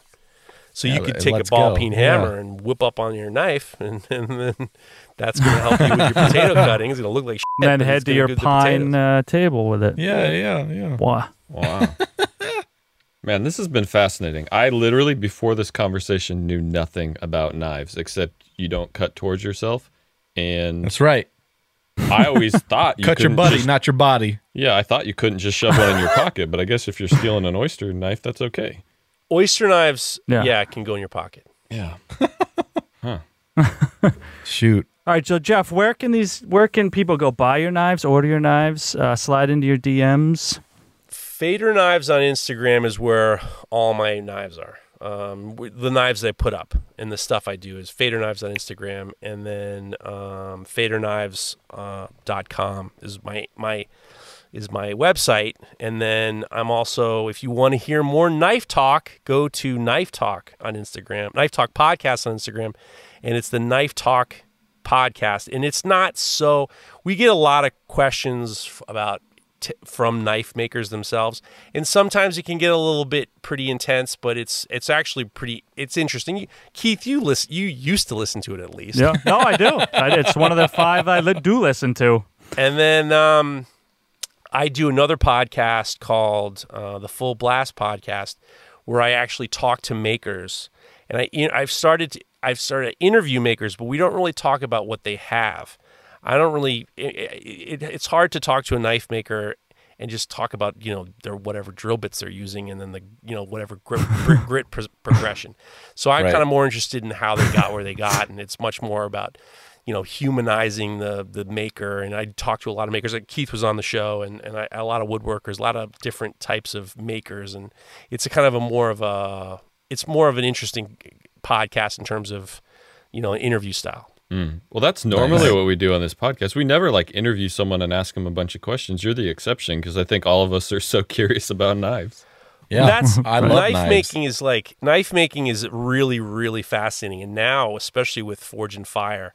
So Yeah, you could take a ball go. peen Yeah. hammer and whip up on your knife, and, and then that's going to help you with your potato cutting. It's going to look like shit, And then head to your pine uh, table with it. Yeah, yeah, yeah. Wow. Wow. Man, this has been fascinating. I literally, before this conversation, knew nothing about knives except you don't cut towards yourself. And That's right. I always thought you Cut your buddy, just- not your body. yeah, I thought you couldn't just shove one in your pocket, but I guess if you're stealing an oyster knife, that's okay. Oyster knives, Yeah. yeah. can go in your pocket. Yeah. Shoot. All right, so Jeff, where can these? Where can people go buy your knives, order your knives, uh, slide into your DMs? Fader Knives on Instagram is where all my knives are. Um, the knives I put up and the stuff I do is Fader Knives on Instagram, and then um, FaderKnives.com uh, .com is my my is my website. And then I'm also, if you want to hear more knife talk, go to Knife Talk on Instagram, Knife Talk Podcast on Instagram, and it's the Knife Talk podcast. And it's not so, we get a lot of questions about t- from knife makers themselves. And sometimes it can get a little bit pretty intense, but it's it's actually pretty it's interesting. You, Keith, you listen you used to listen to it at least. Yeah. No, I do. I, it's one of the five I li- do listen to. And then um, I do another podcast called uh, the Full Blast Podcast, where I actually talk to makers, and I you know, I've started to, I've started to interview makers, but we don't really talk about what they have. I don't really. It, it, it's hard to talk to a knife maker and just talk about you know their whatever drill bits they're using and then the you know whatever grit, grit, grit pro- progression. So I'm Right. kind of more interested in how they got where they got, and it's much more about you know humanizing the the maker. And I talked to a lot of makers. Like Keith was on the show, and and I, a lot of woodworkers, a lot of different types of makers, and it's a kind of a more of a it's more of an interesting podcast in terms of you know interview style. Mm. Well, that's normally Nice. what we do on this podcast. We never like interview someone and ask them a bunch of questions. You're the exception because I think all of us are so curious about knives. Yeah, that's I love knife knives. making is like knife making is really really fascinating and now especially with Forged in Fire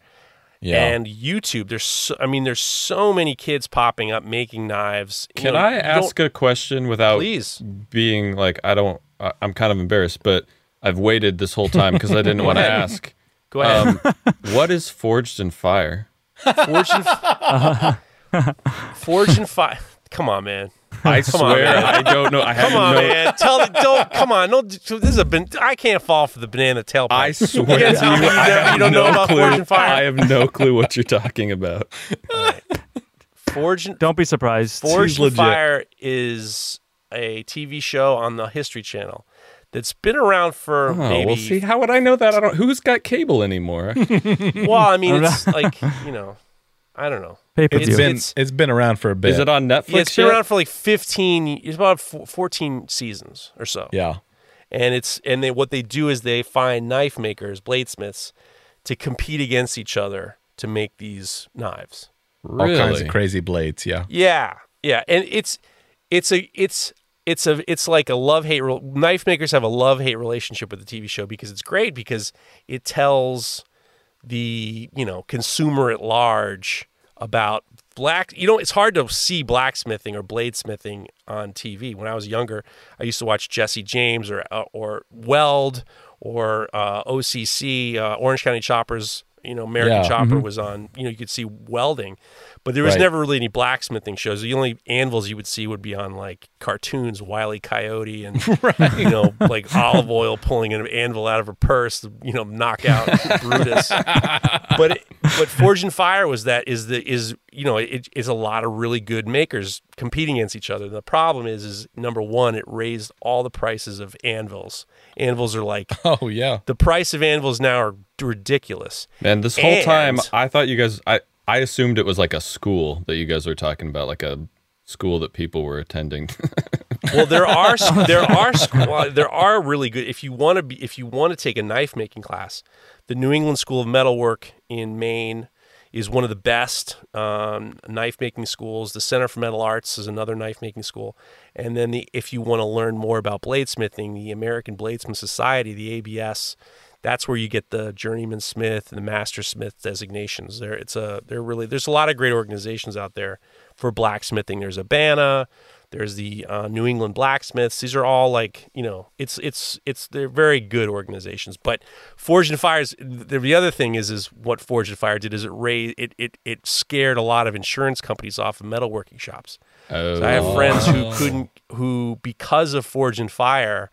Yeah, and youtube there's so, i mean there's so many kids popping up making knives You Can know, I ask a question without please being like I don't? I- I'm kind of embarrassed, but I've waited this whole time because I didn't want to ask. go ahead Um, what is forged in fire? forge and Forged in Fire come on man I Come on, swear man. I don't know. I come on no, man tell the don't come on no this is a ban- i can't fall for the banana tailpipe I swear to tell you, me you I don't- have you don't know about clue. Forged Fire? I have no clue what you're talking about. forge and Don't be surprised. Forged Seems in legit. Fire is a TV show on the History Channel that's been around for Oh, maybe. well, see, how would I know that? I don't. Who's got cable anymore? well, I mean, it's like you know, I don't know. Pay per it's view. been it's- it's been around for a bit. Is it on Netflix? Yeah, it's been yet? around for like fifteen. It's about fourteen seasons or so. Yeah, and it's and they what they do is they find knife makers, bladesmiths, to compete against each other to make these knives. all kinds of crazy blades. Yeah, Yeah, yeah, and it's it's a it's it's a it's like a love hate. Re- knife makers have a love hate relationship with the TV show because it's great because it tells the you know consumer at large about black. You know, it's hard to see blacksmithing or bladesmithing on TV. When I was younger, I used to watch Jesse James or uh, or Weld or uh, OCC, uh, Orange County Choppers. You know, American Yeah. Chopper mm-hmm. was on. You know, you could see welding, but there was Right. never really any blacksmithing shows. The only anvils you would see would be on like cartoons, Wile E. Coyote, and you know, like Olive Oyl pulling an anvil out of her purse, you know, knockout Brutus. but it, but Forged in Fire was that is the is you know it is a lot of really good makers competing against each other. The problem is is number one, it raised all the prices of anvils. Anvils are like oh yeah. the price of anvils now are ridiculous. Man, this whole time I thought you guys. I I assumed it was like a school that you guys were talking about, like a school that people were attending. Well, there are there are well, there are really good if you want to be if you want to take a knife making class. The New England School of Metalwork in Maine is one of the best um, knife making schools. The Center for Metal Arts is another knife making school, and then the if you want to learn more about bladesmithing, the American Bladesmith Society, the ABS. That's where you get the journeyman smith and the master smith designations. There, it's a they're really there's a lot of great organizations out there for blacksmithing. There's ABANA, there's the uh, New England Blacksmiths. These are all like you know, it's it's it's they're very good organizations. But Forged in Fire's, the, the other thing is is what Forged in Fire did is it raised it it it scared a lot of insurance companies off of metalworking shops. oh, So I have friends who couldn't who because of Forged in Fire,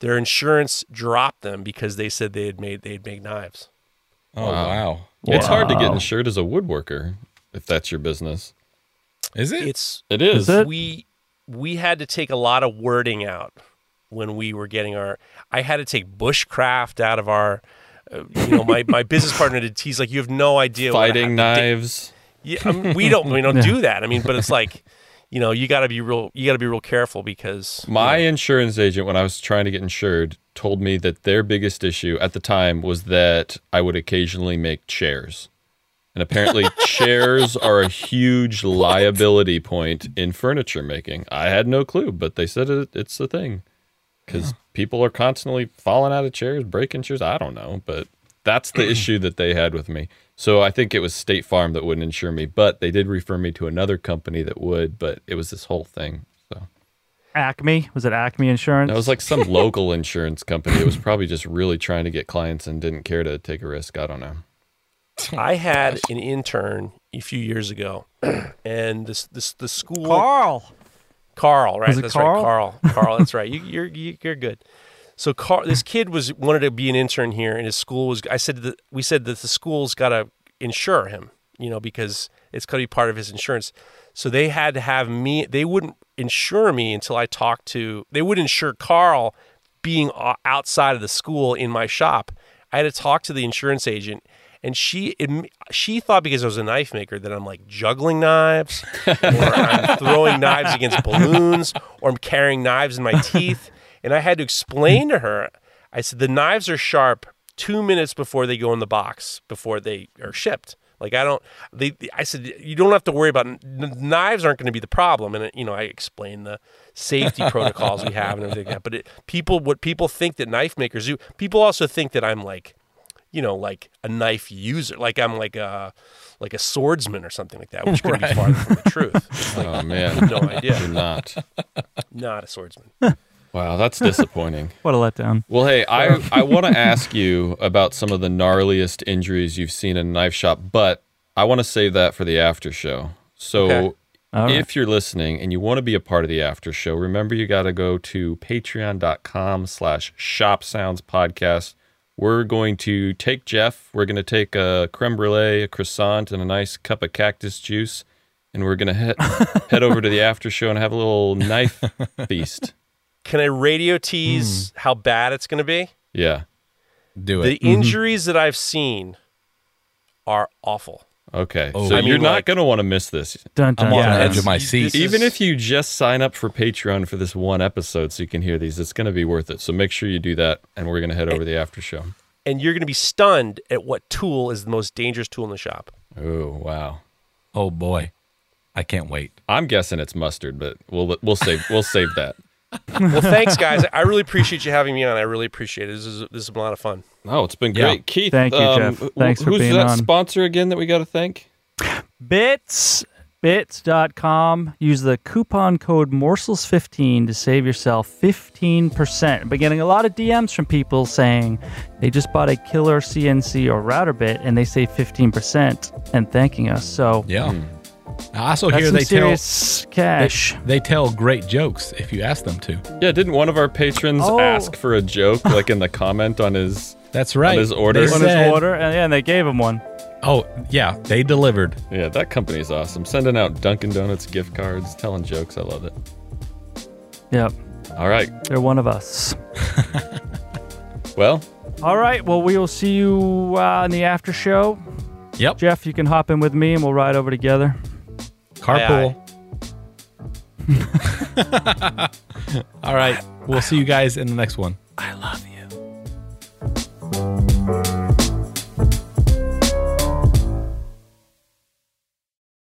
their insurance dropped them because they said they had made they'd make knives. Oh Wow. wow. It's hard to get insured as a woodworker if that's your business. Is it? It's It is. Is it? we we had to take a lot of wording out when we were getting our i had to take bushcraft out of our uh, you know my, my business partner did he's like you have no idea Fighting have knives. yeah I mean, we don't we don't do that i mean but it's like you know you got to be real you got to be real careful because you My know, insurance agent, when I was trying to get insured, told me that their biggest issue at the time was that I would occasionally make chairs. And apparently, chairs are a huge liability point in furniture making. I had no clue, but they said it, it's a thing because people are constantly falling out of chairs, breaking chairs. I don't know, but That's the issue that they had with me. So I think it was State Farm that wouldn't insure me, but they did refer me to another company that would. But it was this whole thing. So Acme was it Acme Insurance? that was like some local insurance company. It was probably just really trying to get clients and didn't care to take a risk. I don't know. I had an intern a few years ago, and this this the school Carl. Carl, right? That's Carl? right, Carl. Carl, that's right. You, you're you're good. So Carl, this kid was wanted to be an intern here, and his school was. I said that we said that the school's got to insure him, you know, because it's going to be part of his insurance. So they had to have me. They wouldn't insure me until I talked to. They would insure Carl being outside of the school in my shop. I had to talk to the insurance agent, and she she thought because I was a knife maker that I'm like juggling knives, or I'm throwing knives against balloons, or I'm carrying knives in my teeth. And I had to explain to her. I said the knives are sharp two minutes before they go in the box before they are shipped. Like I don't, they. I said you don't have to worry about n- knives aren't going to be the problem. And you know I explained the safety protocols we have and everything like that. But it, people, what people think that knife makers do, people also think that I'm like, you know, like a knife user, like I'm like a like a swordsman or something like that, which could be farther from the truth. Like, Oh man, no idea, you're not. not a swordsman. Wow, that's disappointing. What a letdown. Well, hey, I, I want to ask you about some of the gnarliest injuries you've seen in a knife shop, but I want to save that for the after show. So, Okay. Right. if you're listening and you want to be a part of the after show, remember you got to go to patreon.com slash shop sounds podcast. We're going to take Jeff, we're going to take a creme brulee, a croissant, and a nice cup of cactus juice, and we're going to head, head over to the after show and have a little knife feast. Can I radio tease hmm. how bad it's going to be? Yeah. Do it. The it. injuries that I've seen are awful. Okay. Oh. so I you're not like- going to want to miss this. Dun, dun, I'm on the Yeah, edge of my seat. this Even is- if you just sign up for Patreon for this one episode so you can hear these, it's going to be worth it. So make sure you do that, and we're going to head over to the after show. And you're going to be stunned at what tool is the most dangerous tool in the shop. Oh wow! oh boy, I can't wait. I'm guessing it's mustard, but we'll we'll save we'll save that. Well, thanks, guys. I really appreciate you having me on. I really appreciate it. This is this has been a lot of fun. Oh, it's been Yeah. great, Keith. Thank you, um, Jeff. Thanks for who's being that on. sponsor again that we got to thank? Bits. Bits.com. Use the coupon code morsels15 to save yourself 15%. I've been getting a lot of DMs from people saying they just bought a killer CNC or router bit and they save 15% and thanking us. So Yeah. I also that's hear they tell cash. they tell great jokes if you ask them to. Yeah, didn't one of our patrons Oh. ask for a joke like in the comment on his? That's right. On his order? They on his order, and yeah, and they gave him one. Oh yeah, they delivered. Yeah, that company's awesome. Sending out Dunkin' Donuts gift cards, telling jokes. I love it. Yep, All right. they're one of us. Well, All right, well, we will see you uh, in the after show. Yep. Jeff, you can hop in with me and we'll ride over together. Carpool. Aye, aye. All right. We'll see you guys in the next one. I love you.